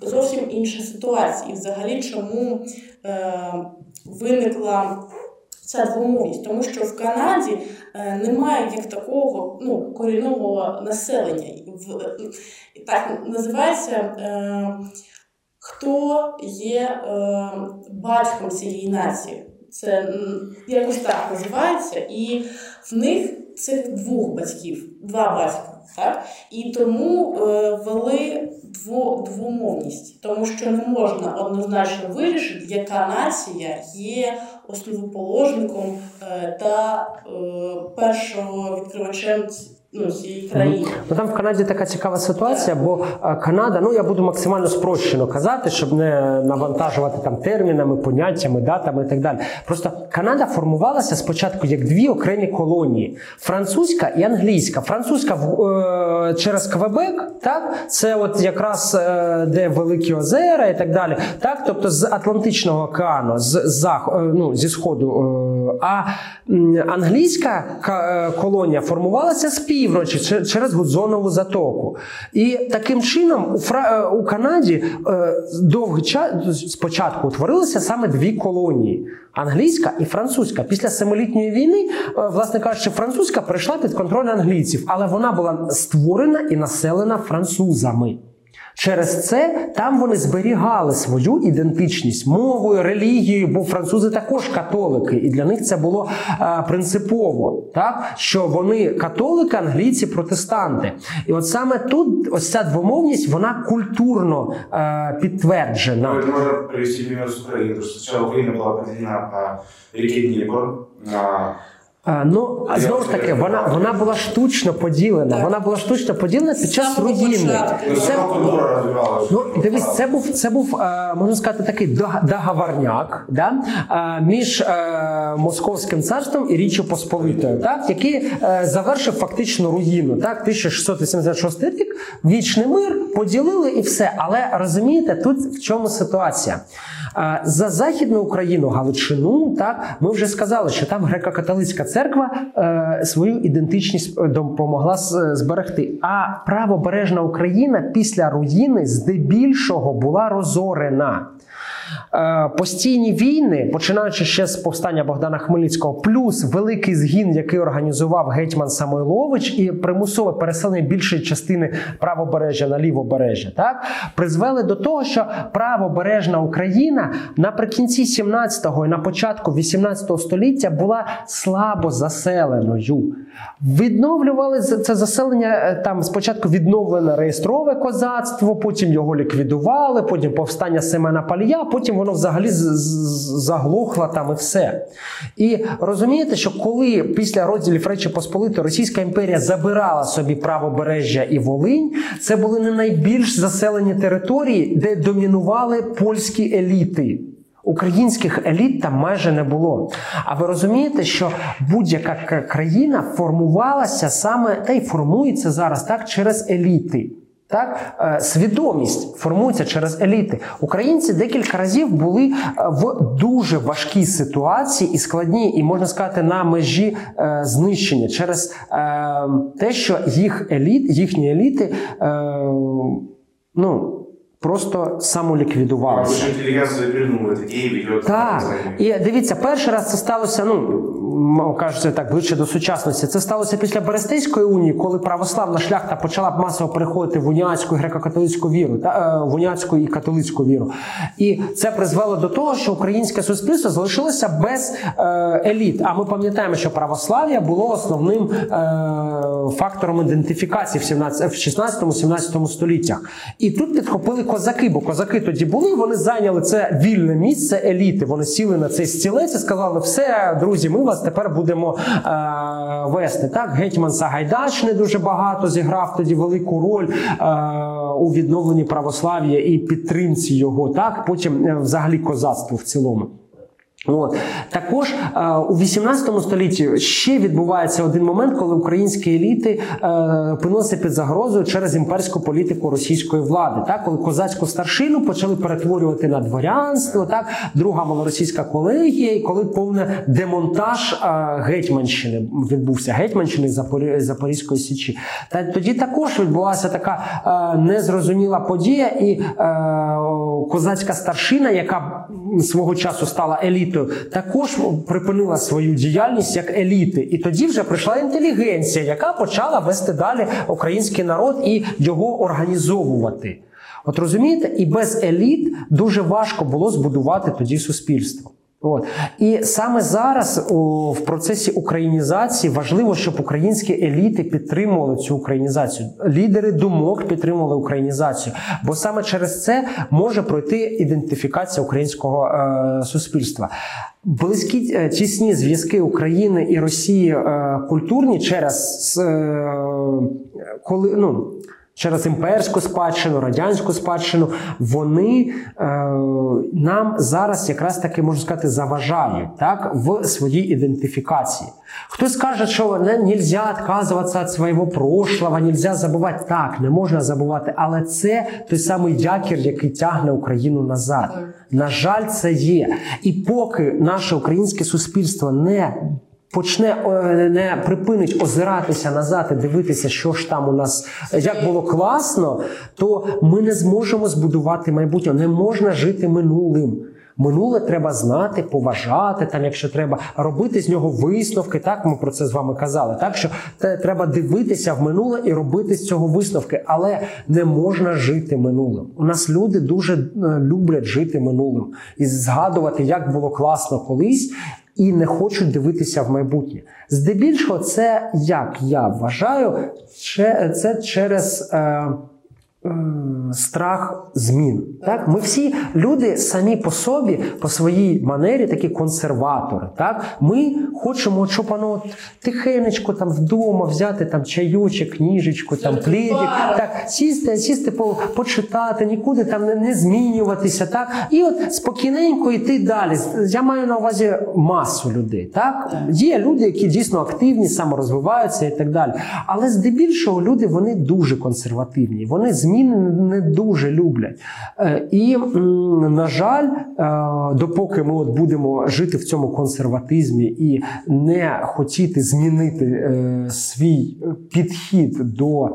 зовсім інша ситуація, і взагалі чому е, виникла ця двомовність, тому що в Канаді е, немає як такого ну, корінного населення. Так називається е, хто є е, батьком цієї нації. Це якось так називається, і в них цих двох батьків, два батька. Так? І тому е, ввели дво, двомовність, тому що не можна однозначно вирішити, яка нація є основоположником е, та е, першого відкривачем ну, країни. Ну там в Канаді така цікава ситуація, бо е, Канада, ну я буду максимально спрощено казати, щоб не навантажувати там термінами, поняттями, датами і так далі. Просто Канада формувалася спочатку як дві окремі колонії: французька і англійська. Французька е, через Квебек, так це от якраз е, де Великі озера і так далі. Так, тобто з Атлантичного океану, з зах, е, ну, зі сходу. Е, а англійська колонія формувалася з півночі через Гудзонову затоку. І таким чином у Фра... у Канаді довгий час спочатку утворилися саме дві колонії англійська і французька. Після семилітньої війни, власне кажучи, французька прийшла під контроль англійців, але вона була створена і населена французами. Через це там вони зберігали свою ідентичність мовою, релігією, бо французи також католики, і для них це було а, е, принципово, так що вони католики, англійці, протестанти. І от саме тут ось ця двомовність вона культурно а, е, підтверджена. Можна привести з України, спочатку Україна була поділена по ріки Дніпро на Ну знову ж таки, вона вона була штучно поділена. Вона була штучно поділена під час руїни. Це ну, дивись, це був це був можна сказати такий договорняк да? між Московським царством і Річчю Посполитою, так який е, завершив фактично руїну. Так, 1686 рік вічний мир поділили і все. Але розумієте, тут в чому ситуація? За західну Україну, Галичину, так ми вже сказали, що там греко-католицька церква е, свою ідентичність е, допомогла зберегти. А правобережна Україна після руїни здебільшого була розорена. Е, постійні війни, починаючи ще з повстання Богдана Хмельницького, плюс великий згін, який організував гетьман Самойлович, і примусове переселення більшої частини правобережжя на лівобережжя, так призвели до того, що правобережна Україна наприкінці 17-го і на початку 18 століття була слабо заселеною. Відновлювали це заселення е, там спочатку відновлене реєстрове козацтво, потім його ліквідували, потім повстання Семена Палія, потім воно взагалі заглохло там і все. І розумієте, що коли після розділів Речі Посполитої Російська імперія забирала собі правобережжя і Волинь, це були не найбільш заселені території, де домінували польські еліти. Українських еліт там майже не було. А ви розумієте, що будь-яка країна формувалася саме та й формується зараз так через еліти. Так, е, свідомість формується через еліти. Українці декілька разів були е, в дуже важкій ситуації і складній, і можна сказати, на межі е, знищення через е, те, що їх еліт, їхні еліти, е, ну просто самоліквідувалися. Так. І дивіться, перший раз це сталося, ну кажеться так, ближче до сучасності. Це сталося після Берестейської унії, коли православна шляхта почала масово переходити в уніатську і греко-католицьку віру, та е, в уніатську і католицьку віру. І це призвело до того, що українське суспільство залишилося без е, еліт. А ми пам'ятаємо, що православ'я було основним е, фактором ідентифікації в 16-17 століттях. І тут підхопили козаки, бо козаки тоді були, вони зайняли це вільне місце еліти. Вони сіли на цей стілець і сказали: все, друзі, ми вас тепер будемо е, вести. Так, Гетьман Сагайдачний дуже багато зіграв тоді велику роль е, у відновленні православ'я і підтримці його. Так, потім е, взагалі козацтво в цілому. От також е, у 18 столітті ще відбувається один момент, коли українські еліти е, опинилися під загрозою через імперську політику російської влади. Так, коли козацьку старшину почали перетворювати на дворянство, так друга малоросійська колегія, і коли повний демонтаж е, гетьманщини відбувся гетьманщини Запорі... Запорізької січі. Та тоді також відбулася така е, незрозуміла подія, і е, козацька старшина, яка свого часу стала елітою, також припинила свою діяльність як еліти. І тоді вже прийшла інтелігенція, яка почала вести далі український народ і його організовувати. От розумієте, і без еліт дуже важко було збудувати тоді суспільство. От і саме зараз у, в процесі українізації важливо, щоб українські еліти підтримували цю українізацію. Лідери думок підтримували українізацію, бо саме через це може пройти ідентифікація українського е, суспільства. Близькі е, тісні зв'язки України і Росії е, культурні через е, коли ну через імперську спадщину, радянську спадщину, вони е, нам зараз якраз таки можна сказати заважають так, в своїй ідентифікації. Хтось каже, що не можна відказуватися від свого прошлого, нельзя забувати. Так, не можна забувати, але це той самий якір, який тягне Україну назад. На жаль, це є. І поки наше українське суспільство не почне е, не припинить озиратися назад і дивитися, що ж там у нас як було класно, то ми не зможемо збудувати майбутнє. Не можна жити минулим. Минуле треба знати, поважати, там, якщо треба робити з нього висновки. Так ми про це з вами казали. Так що треба дивитися в минуле і робити з цього висновки, але не можна жити минулим. У нас люди дуже е, люблять жити минулим і згадувати, як було класно колись, і не хочуть дивитися в майбутнє. Здебільшого, це як я вважаю, це через. Е, страх змін. Так? Ми всі люди самі по собі, по своїй манері, такі консерватори. Так? Ми хочемо, щоб воно тихенечко там вдома взяти там чайочок, книжечку, там плідік, так, сісти, сісти по, почитати, нікуди там не, не змінюватися. Так? І от спокійненько йти далі. Я маю на увазі масу людей. Так? Є люди, які дійсно активні, саморозвиваються і так далі. Але здебільшого люди вони дуже консервативні. Вони змінюються змін не дуже люблять. Е, і, на жаль, е, допоки ми от будемо жити в цьому консерватизмі і не хотіти змінити е, свій підхід до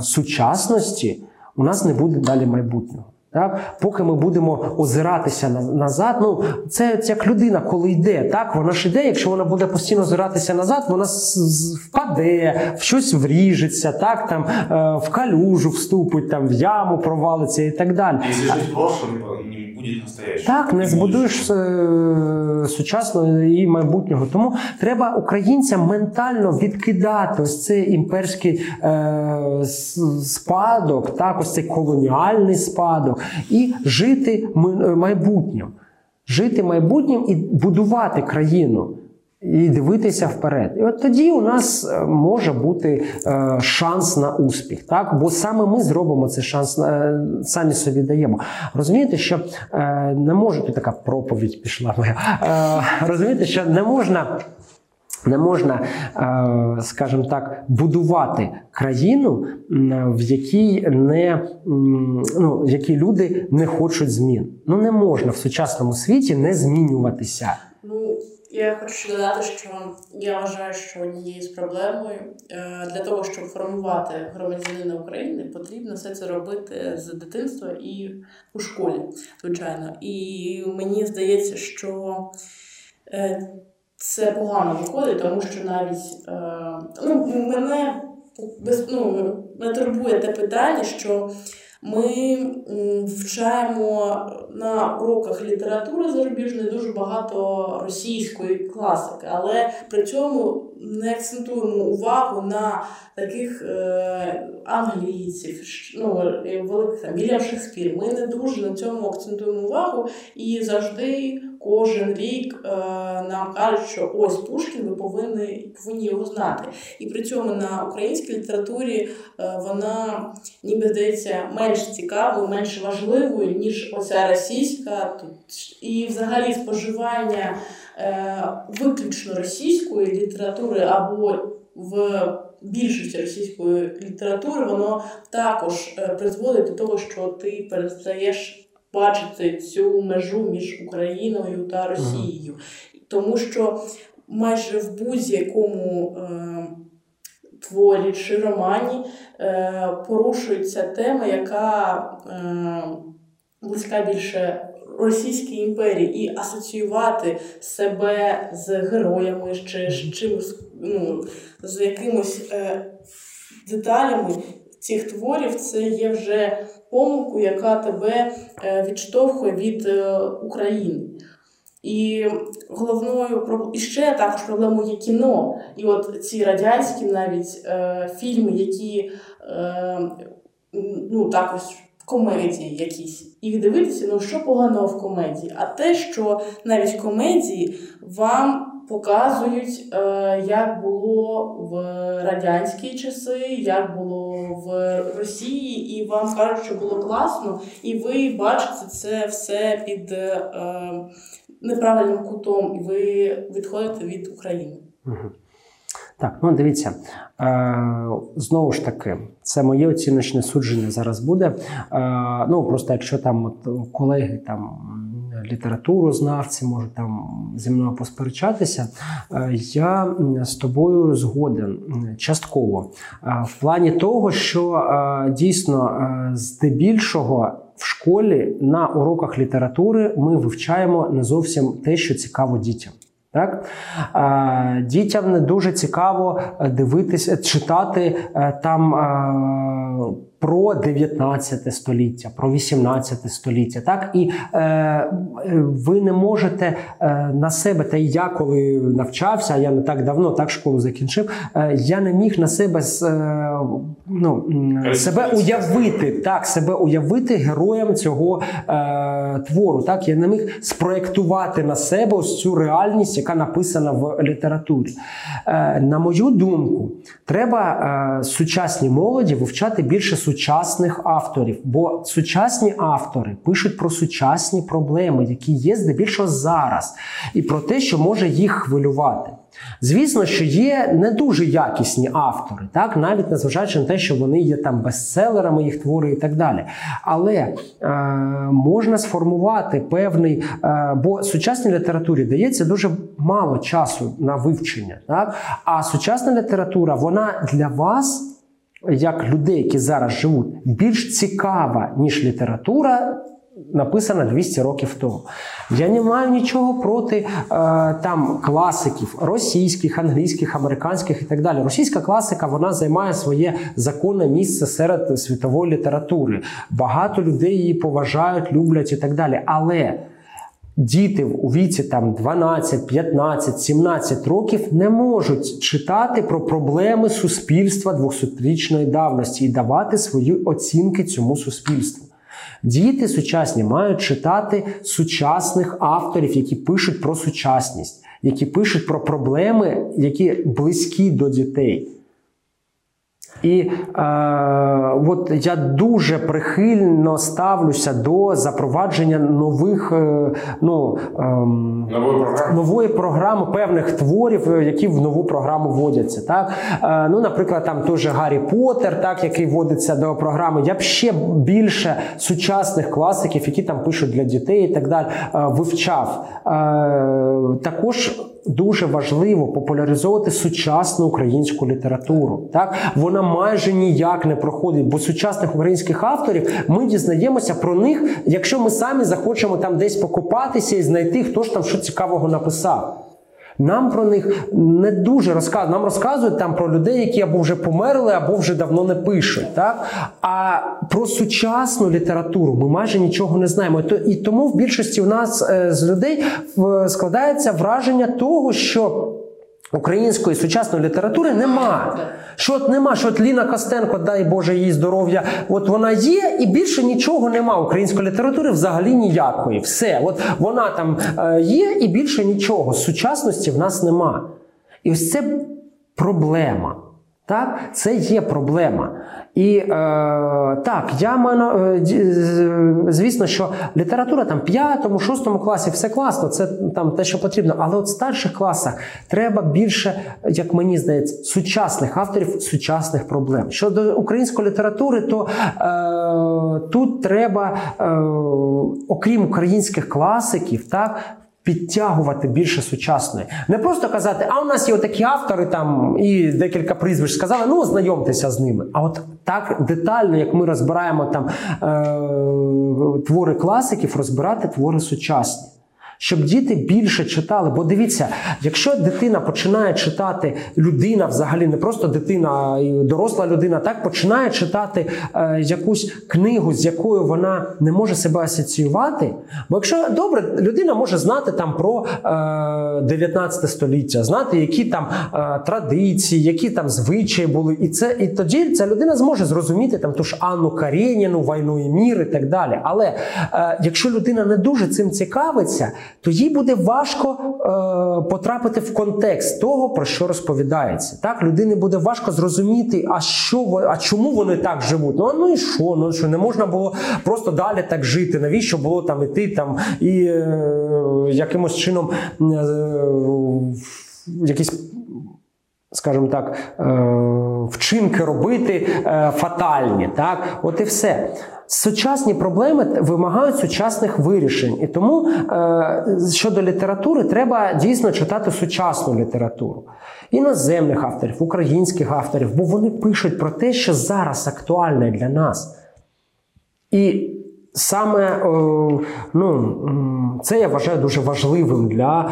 сучасності, у нас не буде далі майбутнього. Так, Поки ми будемо озиратися назад, ну це як людина, коли йде, так? Вона ж йде, якщо вона буде постійно озиратися назад, вона впаде, в щось вріжеться, так? Там е, в калюжу вступить, там в яму провалиться і так далі. І буде настоящим. Так, не збудуєш е, сучасного і майбутнього. Тому треба українцям ментально відкидати ось цей імперський е, спадок, так, ось цей колоніальний спадок і жити майбутнім. Жити майбутнім і будувати країну. І дивитися вперед. І от тоді у нас е, може бути е, шанс на успіх. Так? Бо саме ми зробимо цей шанс, е, самі собі даємо. Розумієте, що е, не може така проповідь пішла моя. Е, розумієте, що не можна не можна, е, скажімо так, будувати країну, в якій не ну, в якій люди не хочуть змін. Ну не можна в сучасному світі не змінюватися. Я хочу додати, що я вважаю, що однією з проблемою е, для того, щоб формувати громадянина України, потрібно все це робити з дитинства і у школі, звичайно. І мені здається, що е, це погано виходить, тому що навіть е, ну, мене ну, мене турбує те питання, що ми вчаємо на уроках літератури зарубіжної дуже багато російської класики, але при цьому не акцентуємо увагу на таких е, англійців, ну, великих там Вільям Шекспір. Ми не дуже на цьому акцентуємо увагу і завжди кожен рік е, нам кажуть, що ось Пушкін, ви повинні повинні його знати. І при цьому на українській літературі е, вона ніби здається менш цікавою, менш важливою, ніж оця російська. І взагалі споживання е, виключно російської літератури або в більшості російської літератури, воно також е, призводить до того, що ти перестаєш бачити цю межу між Україною та Росією, тому що майже в будь-якому е, творі чи романі е, порушується тема, яка е, близька більше Російській імперії, і асоціювати себе з героями чи з чимось, ну, з якимось е, деталями цих творів, це є вже помилку, яка тебе е, відштовхує від е, України. І головною і ще також проблемою є кіно. І от ці радянські навіть е, фільми, які е, ну також комедії якісь. І дивитися, ну що поганого в комедії, а те, що навіть комедії вам показують, е, як було в радянські часи, як було в Росії, і вам кажуть, що було класно, і ви бачите це все під е, неправильним кутом, і ви відходите від України. Так, ну дивіться, е, знову ж таки, це моє оціночне судження зараз буде. Е, ну просто якщо там от колеги там літературознавці можуть там зі мною посперечатися, е, я з тобою згоден частково е, в плані того, що е, дійсно здебільшого. В школі на уроках літератури ми вивчаємо не зовсім те, що цікаво дітям. Так? Дітям не дуже цікаво дивитися, читати там про 19 століття, про 18 століття. Так? І е, ви не можете е, на себе, та і я коли навчався, я не так давно так школу закінчив, е, я не міг на себе е, ну, себе уявити, так, себе уявити героєм цього е, твору. Так? Я не міг спроєктувати на себе ось цю реальність, яка написана в літературі. Е, на мою думку, треба е, сучасній молоді вивчати більше сучасних авторів, бо сучасні автори пишуть про сучасні проблеми, які є здебільшого зараз, і про те, що може їх хвилювати. Звісно, що є не дуже якісні автори, так навіть незважаючи на те, що вони є там бестселерами, їх твори і так далі. Але е, можна сформувати певний, е, бо сучасній літературі дається дуже мало часу на вивчення. Так? А сучасна література, вона для вас як людей, які зараз живуть, більш цікава, ніж література. Написана 200 років тому. Я не маю нічого проти е, там класиків російських, англійських, американських і так далі. Російська класика вона займає своє законне місце серед світової літератури. Багато людей її поважають, люблять і так далі. Але Діти у віці там 12, 15, 17 років не можуть читати про проблеми суспільства 200-річної давності і давати свої оцінки цьому суспільству. Діти сучасні мають читати сучасних авторів, які пишуть про сучасність, які пишуть про проблеми, які близькі до дітей. І е, от я дуже прихильно ставлюся до запровадження нових е, ну, е, нової, програми. нової програми певних творів, е, які в нову програму вводяться. Так? Е, ну, Наприклад, там теж Гаррі Поттер, так, який вводиться до програми. Я б ще більше сучасних класиків, які там пишуть для дітей і так далі, е, вивчав. Е, також дуже важливо популяризовувати сучасну українську літературу. Так вона майже ніяк не проходить, бо сучасних українських авторів ми дізнаємося про них, якщо ми самі захочемо там десь покупатися і знайти, хто ж там що цікавого написав. Нам про них не дуже розказують. Нам розказують там про людей, які або вже померли, або вже давно не пишуть. Так? А про сучасну літературу ми майже нічого не знаємо. І тому в більшості у нас е, з людей складається враження того, що. Української сучасної літератури нема. Що от нема, що от Ліна Костенко, дай Боже їй здоров'я, от вона є, і більше нічого нема. Української літератури взагалі ніякої. Все, от вона там е, є, і більше нічого. Сучасності в нас нема. І ось це проблема. Так, це є проблема. І е, так, я маю, е, звісно, що література там п'ятому, шостому класі все класно, це там те, що потрібно. Але от в старших класах треба більше, як мені здається, сучасних авторів, сучасних проблем. Щодо української літератури, то е, тут треба, е, окрім українських класиків, так підтягувати більше сучасної. Не просто казати, а у нас є такі автори там і декілька прізвищ сказали, ну ознайомтеся з ними. А от так детально, як ми розбираємо там е- твори класиків, розбирати твори сучасні щоб діти більше читали. Бо дивіться, якщо дитина починає читати, людина взагалі не просто дитина, а доросла людина, так починає читати е, якусь книгу, з якою вона не може себе асоціювати. Бо якщо добре, людина може знати там про е, 19 століття, знати, які там е, традиції, які там звичаї були, і це і тоді ця людина зможе зрозуміти там ту ж Анну Карєніну, війну і мір і так далі. Але е, якщо людина не дуже цим цікавиться, то їй буде важко е, потрапити в контекст того, про що розповідається. Так, людині буде важко зрозуміти, а що а чому вони так живуть. Ну ну і що? Ну що не можна було просто далі так жити. Навіщо було там іти там і е, якимось чином е, якісь скажімо так, е, вчинки робити е, фатальні. Так, от і все. Сучасні проблеми вимагають сучасних вирішень, і тому е, щодо літератури треба дійсно читати сучасну літературу іноземних авторів, українських авторів, бо вони пишуть про те, що зараз актуальне для нас. І саме ну, це я вважаю дуже важливим для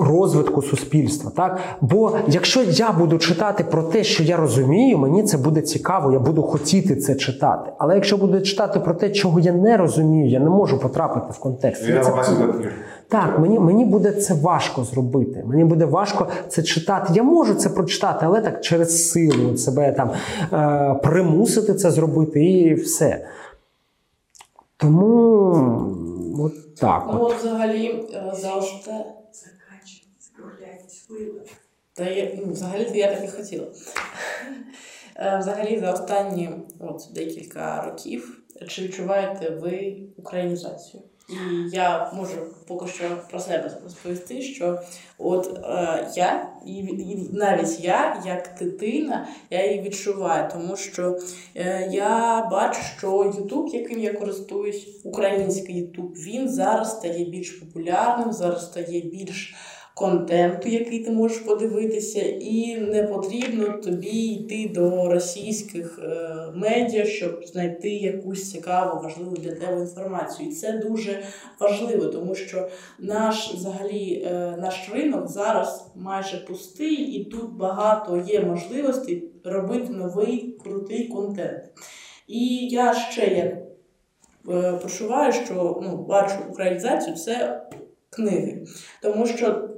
розвитку суспільства. Так? Бо якщо я буду читати про те, що я розумію, мені це буде цікаво, я буду хотіти це читати. Але якщо буду читати про те, чого я не розумію, я не можу потрапити в контекст. Я це... Так, мені мені буде це важко зробити. Мені буде важко це читати. Я можу це прочитати, але так через силу себе там е, примусити це зробити і все. Тому от так. Ну, от взагалі е, завжди та я, ну, взагалі я так і хотіла. Е, взагалі, за останні от, декілька років чи відчуваєте ви українізацію? І я можу поки що про себе розповісти, що от е, я, і, і навіть я, як дитина, я її відчуваю, тому що е, я бачу, що Ютуб, яким я користуюсь, український Ютуб, він зараз стає більш популярним, зараз стає більш контенту, який ти можеш подивитися, і не потрібно тобі йти до російських е, медіа, щоб знайти якусь цікаву, важливу для тебе інформацію. І це дуже важливо, тому що наш взагалі е, наш ринок зараз майже пустий, і тут багато є можливостей робити новий крутий контент. І я ще як е, почуваю, що ну, бачу українізацію це книги. Тому що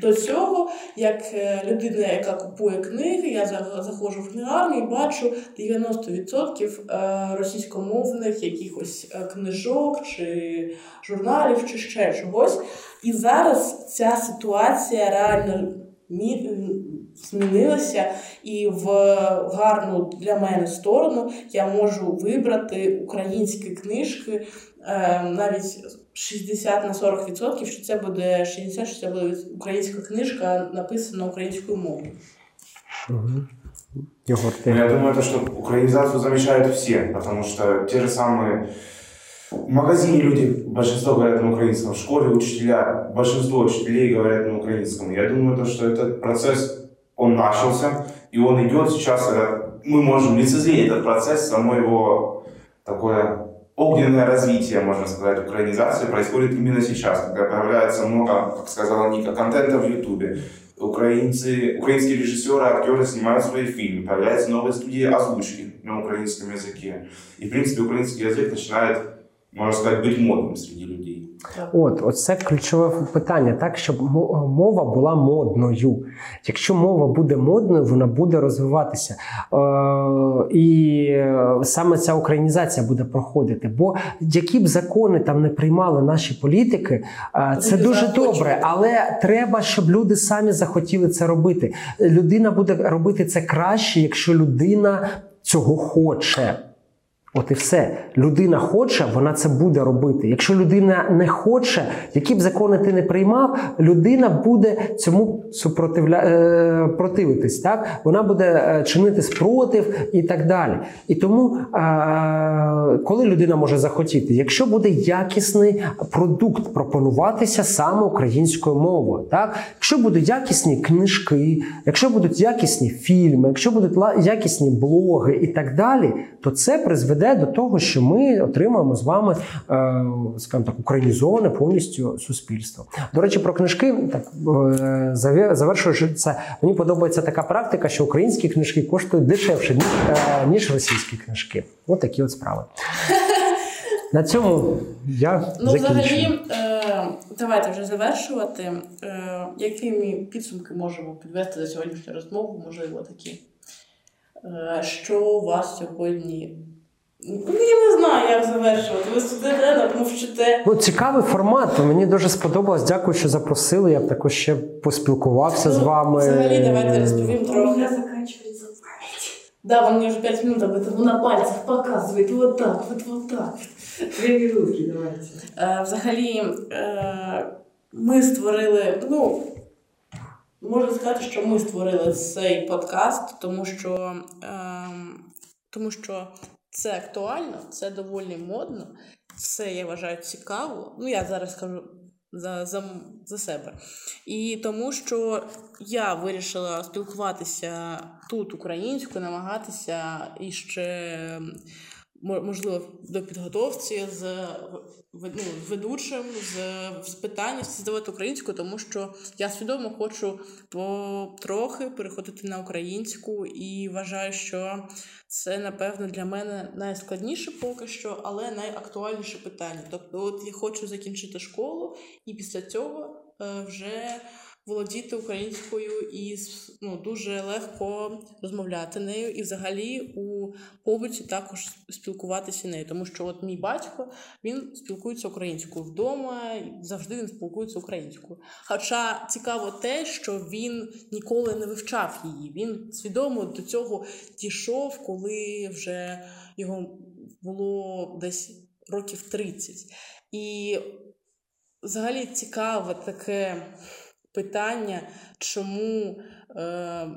до цього, як е, людина, яка купує книги, я заходжу в книгарню і бачу 90% е, російськомовних якихось е, книжок чи журналів, чи ще чогось. І зараз ця ситуація реально змінилася, і в гарну для мене сторону я можу вибрати українські книжки навіть. 60 на 40%, що це буде 60, що це буде українська книжка, написана українською мовою. Угу. Егор, ты... Ну, я думаю, то, что украинизацию замечают все, потому что те же самые в магазине люди, большинство говорят на украинском, в школе учителя, большинство учителей говорят на украинском. Я думаю, то, что этот процесс, он начался, и он идет сейчас, мы можем лицезреть этот процесс, само его такое огненное развитие, можно сказать, украинизации происходит именно сейчас, когда появляется много, как сказала Ника, контента в Ютубе. Украинцы, украинские режиссеры, актеры снимают свои фильмы, появляются новые студии озвучки на украинском языке. И, в принципе, украинский язык начинает, можно сказать, быть модным среди людей. От, оце ключове питання, так щоб мова була модною. Якщо мова буде модною, вона буде розвиватися. Е, І саме ця українізація буде проходити. Бо які б закони там не приймали наші політики, е, це дуже добре, але треба, щоб люди самі захотіли це робити. Людина буде робити це краще, якщо людина цього хоче. От і все. Людина хоче, вона це буде робити. Якщо людина не хоче, які б закони ти не приймав, людина буде цьому супротивля... Е, противитись. Так? Вона буде е, чинити спротив і так далі. І тому, е, коли людина може захотіти, якщо буде якісний продукт пропонуватися саме українською мовою, так? якщо будуть якісні книжки, якщо будуть якісні фільми, якщо будуть якісні блоги і так далі, то це призведе призведе до того, що ми отримаємо з вами, е, скажімо так, українізоване повністю суспільство. До речі, про книжки так е, завершуючи це, мені подобається така практика, що українські книжки коштують дешевше ніж е, російські книжки. Ось такі от справи. На цьому я ну, взагалі, е, давайте вже завершувати. Е, Якими підсумки можемо підвести за сьогоднішню розмову? Можливо, такі, е, що у вас сьогодні я не знаю, як завершувати. Ви сидите, мовчите. Ну, цікавий формат. Мені дуже сподобалось. Дякую, що запросили. Я б також ще поспілкувався з Ну, вами. Взагалі, давайте розповім трохи. заканчивается память. Да, он мне уже 5 минут об этом на пальцах показывает. Вот так, вот, вот так. Минутки давайте. Е, Взагалі, е, ми створили, ну, можна сказати, що ми створили цей подкаст, тому що, е, тому що це актуально, це доволі модно, це я вважаю цікаво. Ну, я зараз кажу за, за, за себе. І тому що я вирішила спілкуватися тут українською, намагатися і ще мо- можливо до підготовці з ну, ведучим, з, питання здавати українською, тому що я свідомо хочу потрохи переходити на українську і вважаю, що це напевно для мене найскладніше поки що, але найактуальніше питання. Тобто, от я хочу закінчити школу, і після цього е, вже володіти українською і ну, дуже легко розмовляти нею, і взагалі у побуті також спілкуватися нею. Тому що от мій батько він спілкується українською вдома, і завжди він спілкується українською. Хоча цікаво те, що він ніколи не вивчав її. Він свідомо до цього дійшов, коли вже його було десь років 30. І взагалі цікаве таке питання, чому е,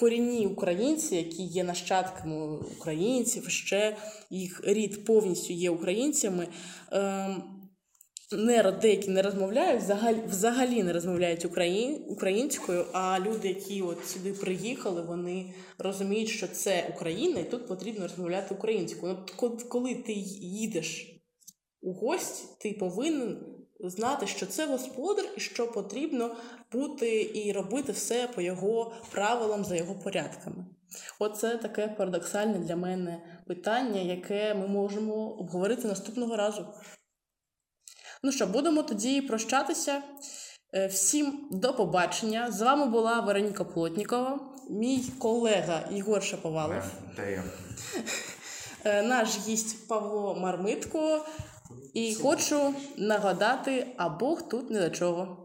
корінні українці, які є нащадками українців, ще їх рід повністю є українцями. Е, не деякі не розмовляють, взагалі, взагалі не розмовляють україн, українською, а люди, які от сюди приїхали, вони розуміють, що це Україна, і тут потрібно розмовляти українською. Ну, коли ти їдеш у гості, ти повинен знати, що це господар і що потрібно бути і робити все по його правилам, за його порядками. Оце таке парадоксальне для мене питання, яке ми можемо обговорити наступного разу. Ну що, будемо тоді прощатися. Е, Всім до побачення. З вами була Вероніка Плотнікова, мій колега Ігор Шаповалов, Да е, наш гість Павло Мармитко. І хочу нагадати, а Бог тут не до чого.